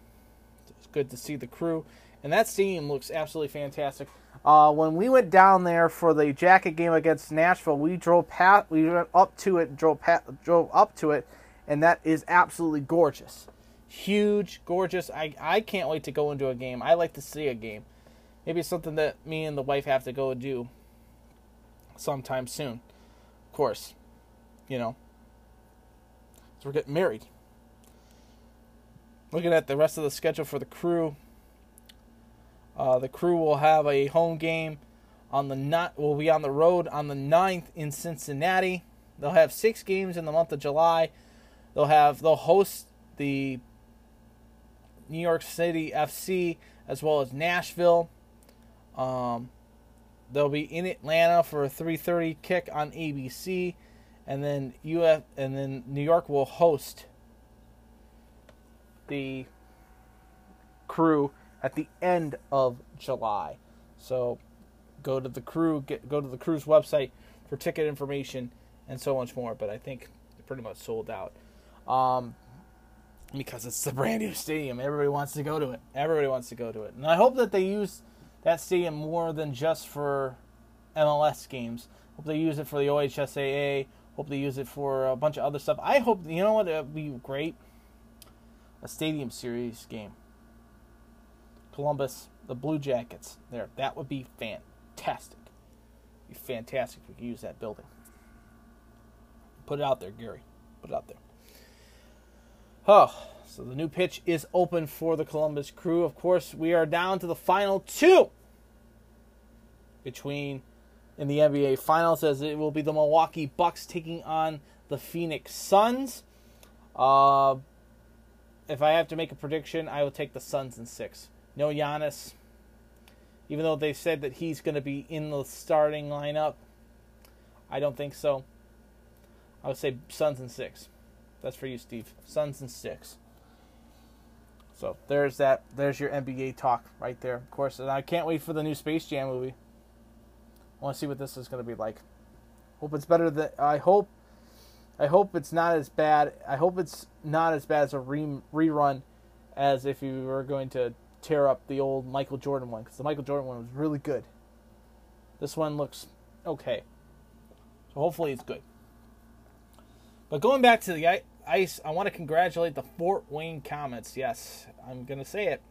It's good to see the crew, and that stadium looks absolutely fantastic. Uh, when we went down there for the jacket game against Nashville, we drove past, we went up to it, drove past, drove up to it, and that is absolutely gorgeous, huge, gorgeous. I I can't wait to go into a game. I like to see a game. Maybe it's something that me and the wife have to go do sometime soon. Of course, you know, so we're getting married. Looking at the rest of the schedule for the crew. Uh, the crew will have a home game on the not will be on the road on the 9th in Cincinnati. They'll have six games in the month of July. They'll have they'll host the New York City FC as well as Nashville. Um, they'll be in Atlanta for a 3:30 kick on ABC, and then UF and then New York will host the crew at the end of July. So go to the crew, get go to the crew's website for ticket information and so much more. But I think pretty much sold out. Um, because it's the brand new stadium. Everybody wants to go to it. Everybody wants to go to it. And I hope that they use that stadium more than just for MLS games. Hope they use it for the OHSAA. Hope they use it for a bunch of other stuff. I hope, you know what, it would be great? A stadium series game. Columbus, the Blue Jackets, there. That would be fantastic. Be fantastic if we could use that building. Put it out there, Gary. Put it out there. Oh, so the new pitch is open for the Columbus Crew. Of course, we are down to the final two between in the NBA Finals, as it will be the Milwaukee Bucks taking on the Phoenix Suns. Uh, if I have to make a prediction, I will take the Suns in six. No Giannis, even though they said that he's going to be in the starting lineup. I don't think so. I would say Suns and six. That's for you, Steve. Suns and six. So there's that. There's your NBA talk right there. Of course, and I can't wait for the new Space Jam movie. I want to see what this is going to be like. Hope it's better than I hope. I hope it's not as bad. I hope it's not as bad as a re- rerun as if you were going to tear up the old Michael Jordan one because the Michael Jordan one was really good. This one looks okay. So hopefully it's good. But going back to the ice, I want to congratulate the Fort Wayne Comets. Yes, I'm going to say it.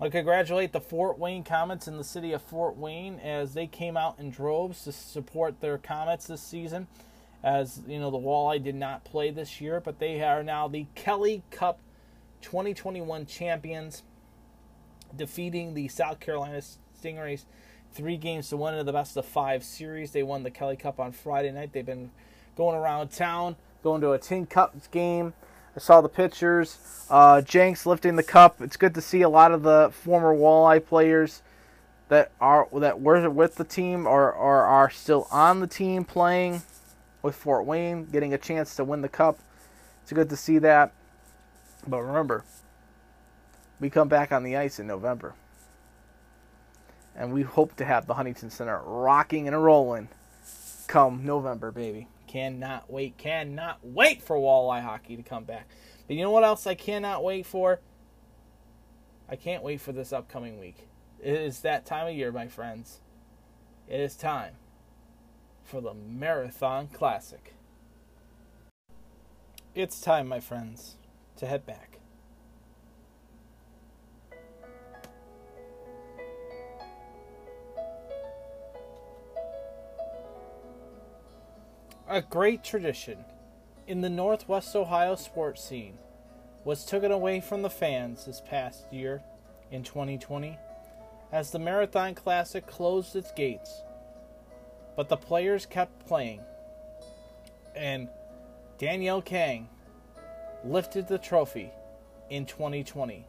I want to congratulate the Fort Wayne Comets in the city of Fort Wayne as they came out in droves to support their Comets this season. As you know, the Walleye did not play this year, but they are now the Kelly Cup 2021 champions, defeating the South Carolina Stingrays three games to one in the best of five series. They won the Kelly Cup on Friday night. They've been going around town going to a TinCaps game. I saw the pictures. Uh, Jenks lifting the cup. It's good to see a lot of the former Walleye players that are that were with the team or, or are still on the team playing with Fort Wayne, getting a chance to win the cup. It's good to see that. But remember, we come back on the ice in November. And we hope to have the Huntington Center rocking and rolling come November, baby. Cannot wait, cannot wait for walleye hockey to come back. But you know what else I cannot wait for? I can't wait for this upcoming week. It is that time of year, my friends. It is time for the Marathon Classic. It's time, my friends, to head back. A great tradition in the Northwest Ohio sports scene was taken away from the fans this past year in 2020 as the Marathon Classic closed its gates. But the players kept playing, and Danielle Kang lifted the trophy in 2020.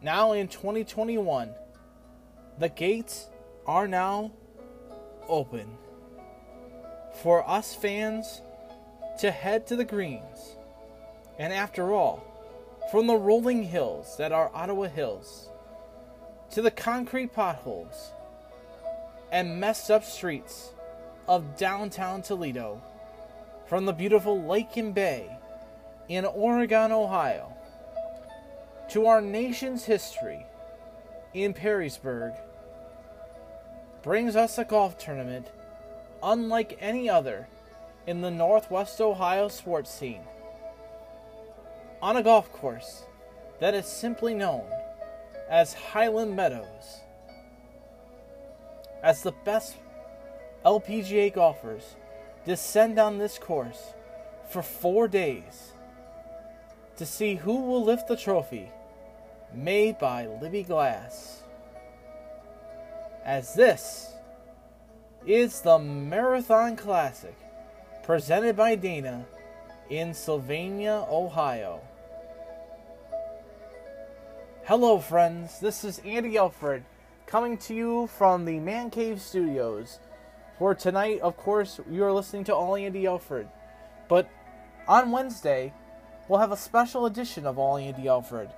Now in 2021, the gates are now open for us fans to head to the greens. And after all, from the rolling hills that are Ottawa Hills to the concrete potholes and messed up streets of downtown Toledo, from the beautiful lake and bay in Oregon, Ohio, to our nation's history in Perrysburg, brings us a golf tournament unlike any other in the Northwest Ohio sports scene. On a golf course that is simply known as Highland Meadows, as the best LPGA golfers descend on this course for four days to see who will lift the trophy made by Libby Glass. As this is the Marathon Classic, presented by Dana in Sylvania, Ohio. Hello, friends. This is Andy Alfred coming to you from the Man Cave Studios. For tonight, of course, you are listening to All Andy Alfred. But on Wednesday, we'll have a special edition of All Andy Alfred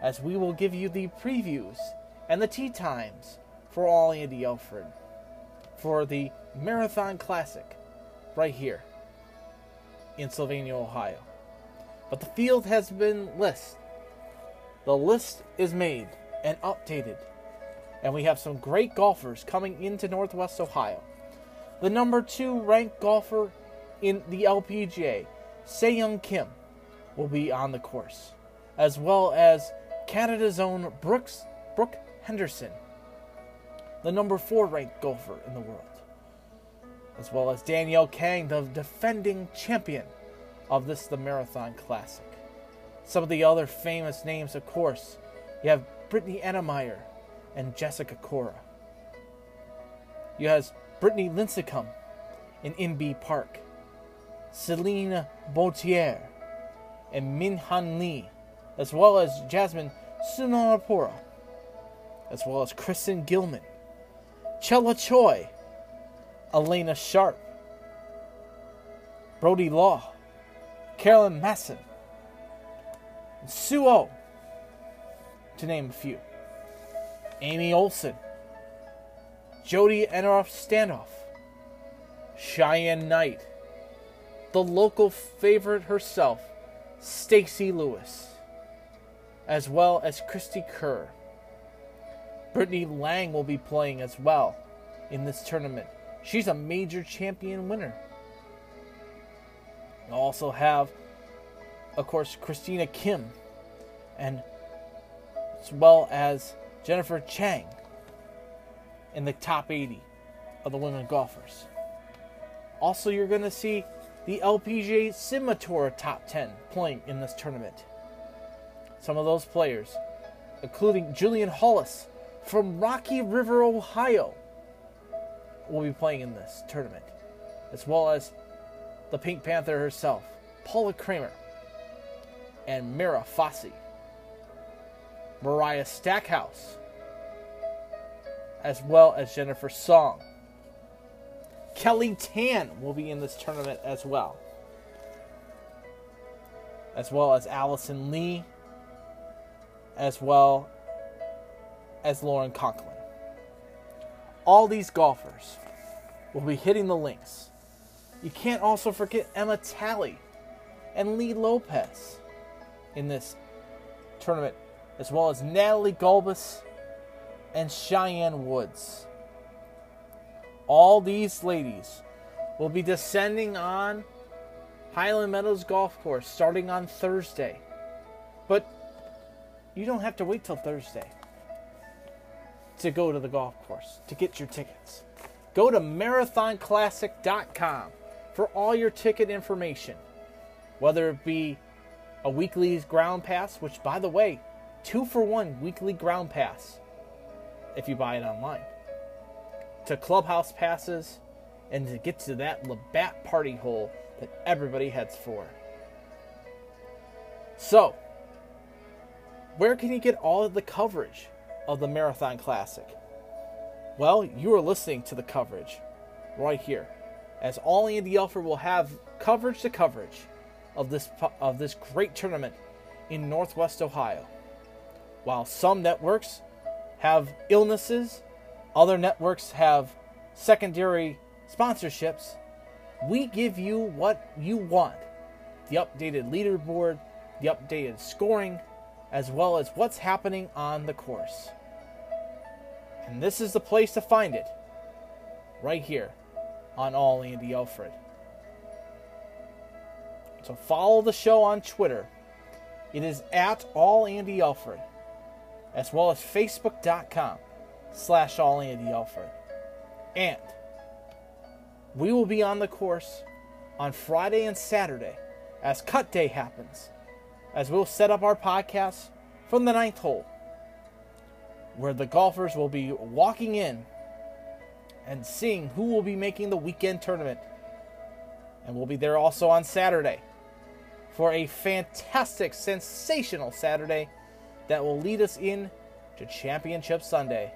as we will give you the previews and the tea times for all Andy Alfred for the Marathon Classic right here in Sylvania, Ohio. But the field has been listed. The list is made and updated. And we have some great golfers coming into Northwest Ohio. The number two ranked golfer in the LPGA, Young Kim, will be on the course, as well as Canada's own Brooks Brooke Henderson, the number four ranked golfer in the world, as well as Danielle Kang, the defending champion of this the Marathon Classic. Some of the other famous names, of course, you have Brittany Ennemeyer and Jessica Korda. You have Brittany Lincicome in Inbee Park, Celine Boutier and Min Han Lee, as well as Jasmine Suwannapura, as well as Kristen Gillman, Chella Choi, Alena Sharp, Bronte Law, Caroline Masson, Sue O, to name a few. Amy Olson, Jodi Ewart Shadoff, Cheyenne Knight, the local favorite herself, Stacy Lewis, as well as Cristie Kerr. Brittany Lang will be playing as well in this tournament. She's a major champion winner. You also have, of course, Christina Kim, and as well as Jennifer Chang in the top 80 of the women golfers. Also, you're going to see the LPGA Symetra Tour top 10 playing in this tournament. Some of those players, including Julian Hollis from Rocky River, Ohio, will be playing in this tournament, as well as the Pink Panther herself, Paula Creamer, and Mira Fossey. Mariah Stackhouse, as well as Jennifer Song. Kelly Tan will be in this tournament as well, as well as Allison Lee, as well as Lauren Conklin. All these golfers will be hitting the links. You can't also forget Emma Talley and Lee Lopez in this tournament as well as Natalie Gulbis and Cheyenne Woods. All these ladies will be descending on Highland Meadows Golf Course starting on Thursday. But you don't have to wait till Thursday to go to the golf course to get your tickets. Go to marathonclassic.com for all your ticket information, whether it be a weekly ground pass, which, by the way, two for one weekly ground pass if you buy it online. To clubhouse passes and to get to that Labatt party hole that everybody heads for. So, where can you get all of the coverage of the Marathon Classic? Well, you are listening to the coverage right here, as all Andy Alford will have coverage to coverage of this of this great tournament in Northwest Ohio. While some networks have illnesses, other networks have secondary sponsorships, we give you what you want the updated leaderboard, the updated scoring, as well as what's happening on the course. And this is the place to find it right here on All Andy Alfred. So follow the show on Twitter. It is at All Andy Alfred as well as facebook.com slash all Andy Alfred. And we will be on the course on Friday and Saturday as cut day happens, as we'll set up our podcast from the ninth hole, where the golfers will be walking in and seeing who will be making the weekend tournament. And we'll be there also on Saturday for a fantastic, sensational Saturday that will lead us in to Championship Sunday.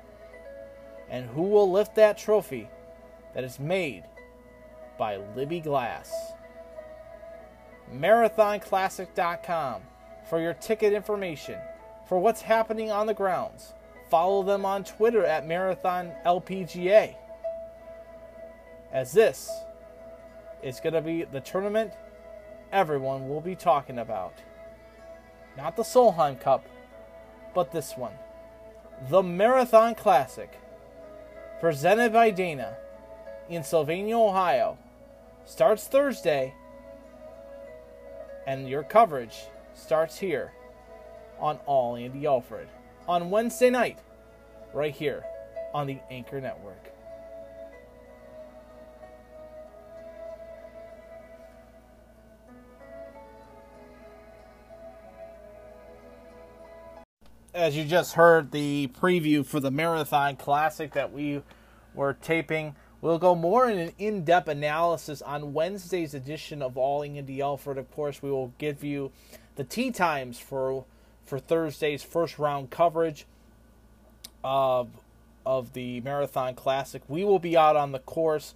And who will lift that trophy that is made by Libby Glass? MarathonClassic.com for your ticket information for what's happening on the grounds. Follow them on Twitter at Marathon LPGA. As this is going to be the tournament everyone will be talking about. Not the Solheim Cup, but this one. The Marathon Classic, presented by Dana in Sylvania, Ohio, starts Thursday, and your coverage starts here on All Andy Alfred on Wednesday night, right here on the Anchor Network. As you just heard, the preview for the Marathon Classic that we were taping. We'll go more in an in depth analysis on Wednesday's edition of All Andy Alfred. Of course, we will give you the tee times for for Thursday's first round coverage of of the Marathon Classic. We will be out on the course,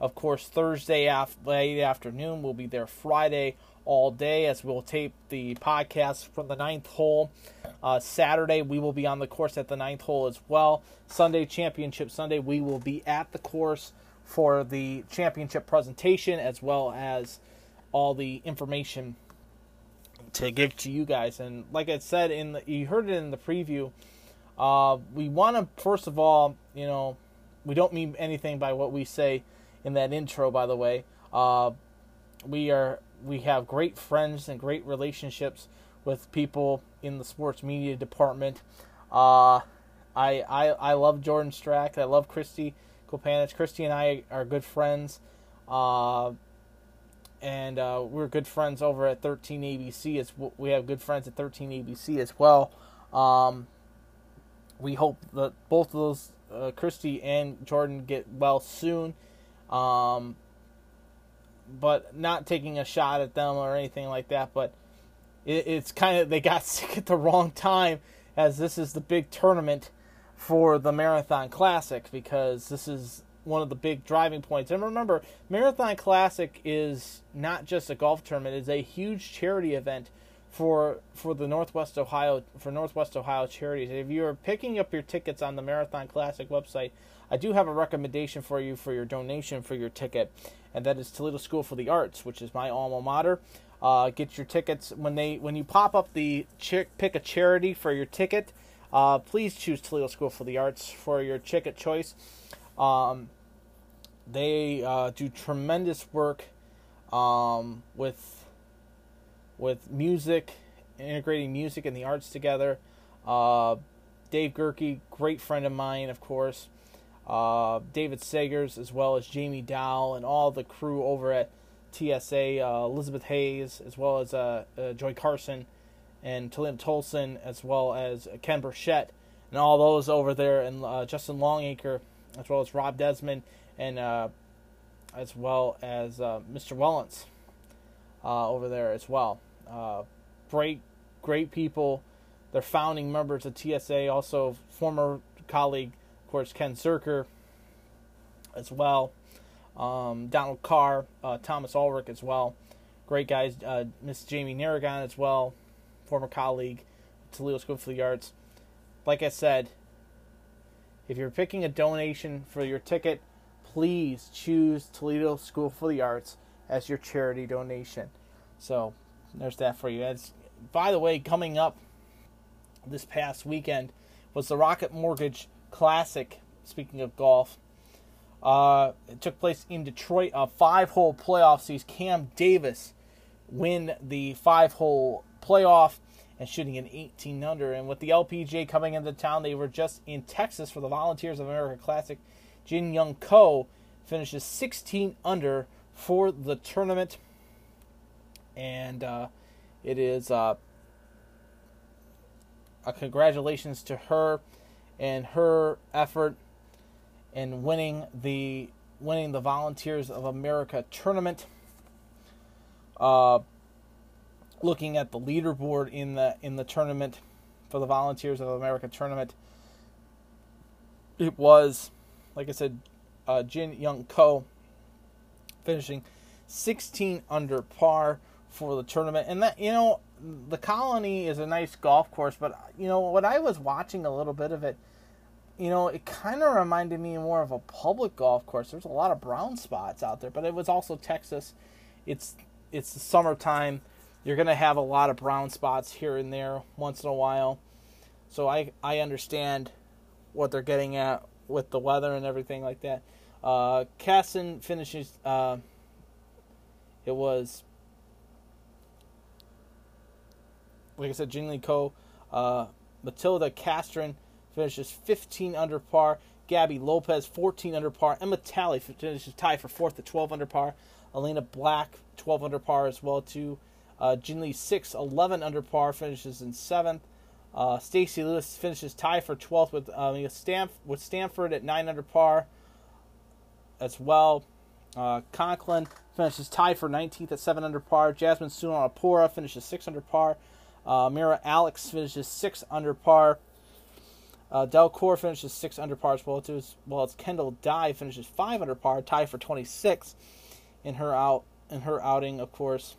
of course, Thursday af- late afternoon. We'll be there Friday all day as we'll tape the podcast from the ninth hole. Uh, Saturday, we will be on the course at the ninth hole as well. Sunday, Championship Sunday, we will be at the course for the championship presentation as well as all the information to give to you guys. And like I said in the, you heard it in the preview, uh, we want to first of all, you know, we don't mean anything by what we say in that intro. By the way, uh, we are we have great friends and great relationships with people in the sports media department. Uh, I, I I love Jordan Strack. I love Christy Kopanich. Christy and I are good friends. Uh, and uh, we're good friends over at 13 ABC. As we have good friends at 13 ABC as well. Um, we hope that both of those, uh, Christy and Jordan, get well soon. Um, but not taking a shot at them or anything like that. But it, it's kind of they got sick at the wrong time, as this is the big tournament for the Marathon Classic because this is one of the big driving points. And remember, Marathon Classic is not just a golf tournament; it's a huge charity event for for the Northwest Ohio for Northwest Ohio charities. If you're picking up your tickets on the Marathon Classic website, I do have a recommendation for you for your donation for your ticket, and that is Toledo School for the Arts, which is my alma mater. Uh, get your tickets when they when you pop up the pick a charity for your ticket. Uh, please choose Toledo School for the Arts for your ticket choice. Um, they uh, do tremendous work um, with with music, integrating music and the arts together. Uh, Dave Gerke, great friend of mine, of course. Uh, David Sagers, as well as Jamie Dow and all the crew over at TSA, uh, Elizabeth Hayes, as well as uh, uh, Joy Carson and Talim Tolson, as well as Ken Burchett, and all those over there, and uh, Justin Longacre, as well as Rob Desmond and uh, as well as Mr. Wellens over there as well. Great, great people. They're founding members of TSA. Also, former colleague, of course, Ken Zerker as well. Um, Donald Carr, uh, Thomas Ulrich as well. Great guys. Uh, Miss Jamie Narragon as well, former colleague, Toledo School for the Arts. Like I said, if you're picking a donation for your ticket, please choose Toledo School for the Arts as your charity donation. So there's that for you. As by the way, coming up this past weekend was the Rocket Mortgage Classic. Speaking of golf, uh, it took place in Detroit. A five-hole playoff sees Cam Davis win the five-hole playoff and shooting an 18 under. And with the LPGA coming into town, they were just in Texas for the Volunteers of America Classic. Jin Young Ko finishes 16 under for the tournament, and uh, it is uh, a congratulations to her and her effort in winning the winning the Volunteers of America tournament. Uh, looking at the leaderboard in the in the tournament for the Volunteers of America tournament, it was like I said, uh, Jin Young Ko finishing 16 under par for the tournament, and that you know the Colony is a nice golf course, but you know what I was watching a little bit of it. You know, it kind of reminded me more of a public golf course. There's a lot of brown spots out there, but it was also Texas. It's it's the summertime. You're gonna have a lot of brown spots here and there once in a while. So I I understand what they're getting at with the weather and everything like that. Uh, Casson finishes. Uh, it was like I said, Jin Ko. Uh, Matilda Castren finishes 15 under par. Gabby Lopez 14 under par. Emma Talley finishes tied for fourth at 12 under par. Elena Black 12 under par as well too. Uh, Jin Lee 6 11 under par finishes in seventh. Uh, Stacy Lewis finishes tied for 12th with uh, Stanf- with Stanford at 9 under par as well. Uh, Conklin finishes tied for 19th at 7 under par. Jasmine Suwannapura finishes 6 under par. Uh, Mira Alex finishes 6 under par. Uh, Delcourt finishes 6 under par as well, too, well Kendall Dye finishes 5 under par, tied for 26 in her out in her outing, of course.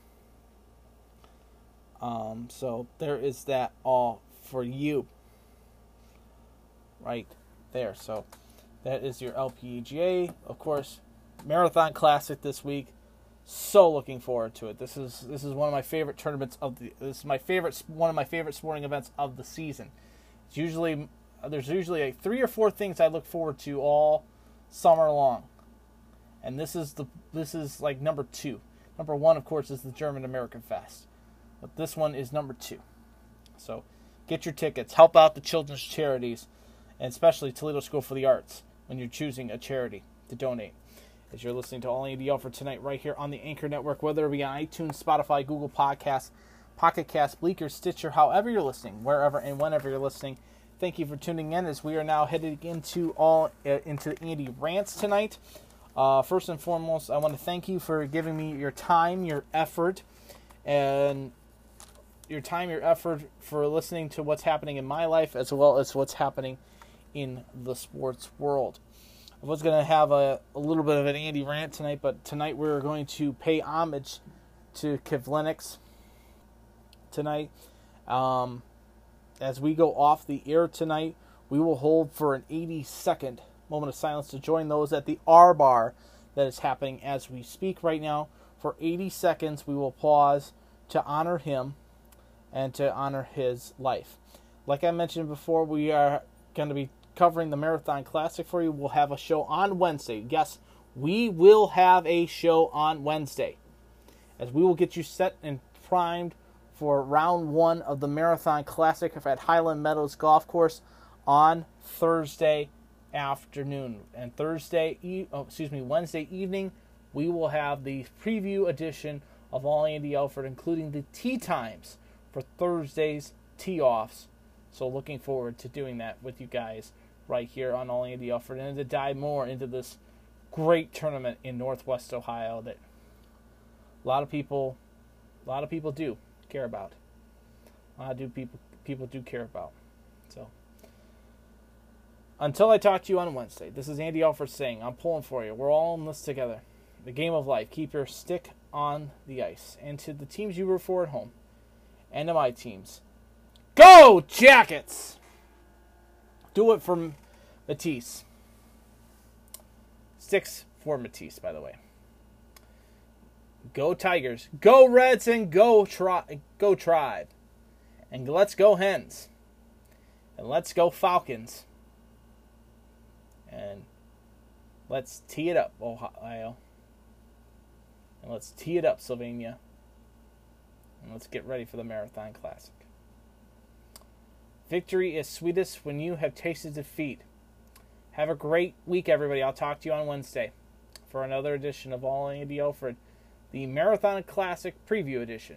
Um, so there is that all for you. Right there. So that is your LPGA. Of course, Marathon Classic this week. So looking forward to it. This is this is one of my favorite tournaments of the. This is my favorite one of my favorite sporting events of the season. It's usually Uh, there's usually like three or four things I look forward to all summer long, and this is the this is like number two. Number one, of course, is the German American Fest, but this one is number two. So get your tickets. Help out the children's charities, and especially Toledo School for the Arts when you're choosing a charity to donate as you're listening to All ADL for tonight right here on the Anchor Network, whether it be on iTunes, Spotify, Google Podcasts, Pocket Cast, Breaker, Stitcher, however you're listening, wherever and whenever you're listening. Thank you for tuning in as we are now headed into all uh, into Andy rants tonight. Uh, first and foremost, I want to thank you for giving me your time, your effort, and your time, your effort for listening to what's happening in my life as well as what's happening in the sports world. I was going to have a, a little bit of an Andy rant tonight, but tonight we're going to pay homage to Kivlenieks tonight. Um, as we go off the air tonight, we will hold for an 80 second moment of silence to join those at the R bar that is happening as we speak right now. For 80 seconds, we will pause to honor him and to honor his life. Like I mentioned before, we are going to be covering the Marathon Classic for you. We'll have a show on Wednesday. Yes, we will have a show on Wednesday as we will get you set and primed for round one of the Marathon Classic at Highland Meadows Golf Course on Thursday afternoon. And Thursday, oh, excuse me, Wednesday evening, we will have the preview edition of All Andy Alford, including the tee times for Thursday's tee offs. So looking forward to doing that with you guys right here on All Andy Alford and to dive more into this great tournament in Northwest Ohio that a lot of people, a lot of people do care about. Lot do people people do care about. So until I talk to you on Wednesday, this is Andy Alford saying I'm pulling for you. We're all in this together. The game of life. Keep your stick on the ice. And to the teams you root for at home, and to my teams, go Jackets! Do it for Matisse. Six for Matisse, by the way. Go Tigers. Go Reds and go tri- go Tribe. And let's go Hens. And let's go Falcons. And let's tee it up, Ohio. And let's tee it up, Sylvania. And let's get ready for the Marathon Classic. Victory is sweetest when you have tasted defeat. Have a great week, everybody. I'll talk to you on Wednesday for another edition of All Andy Alford, the Marathon Classic Preview Edition.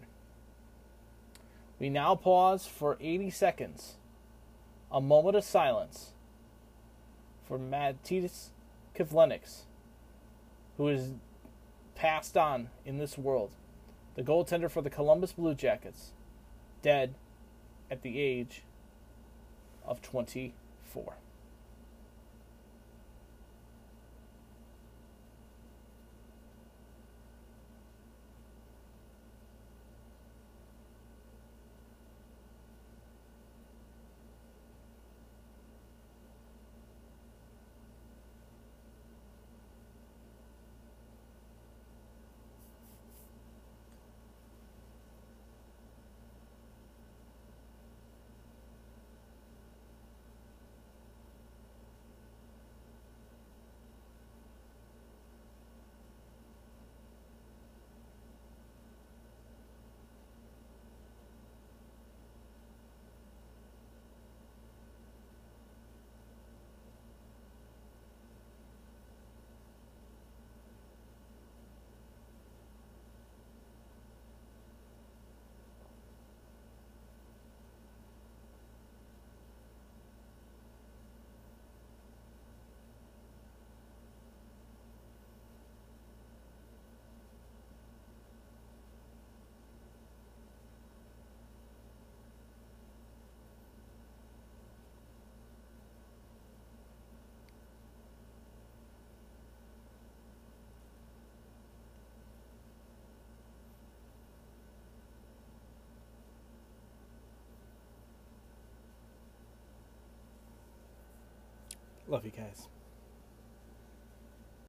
We now pause for 80 seconds, a moment of silence for Matisse Kivlenieks, who is passed on in this world, the goaltender for the Columbus Blue Jackets, dead at the age of 24. Love you guys.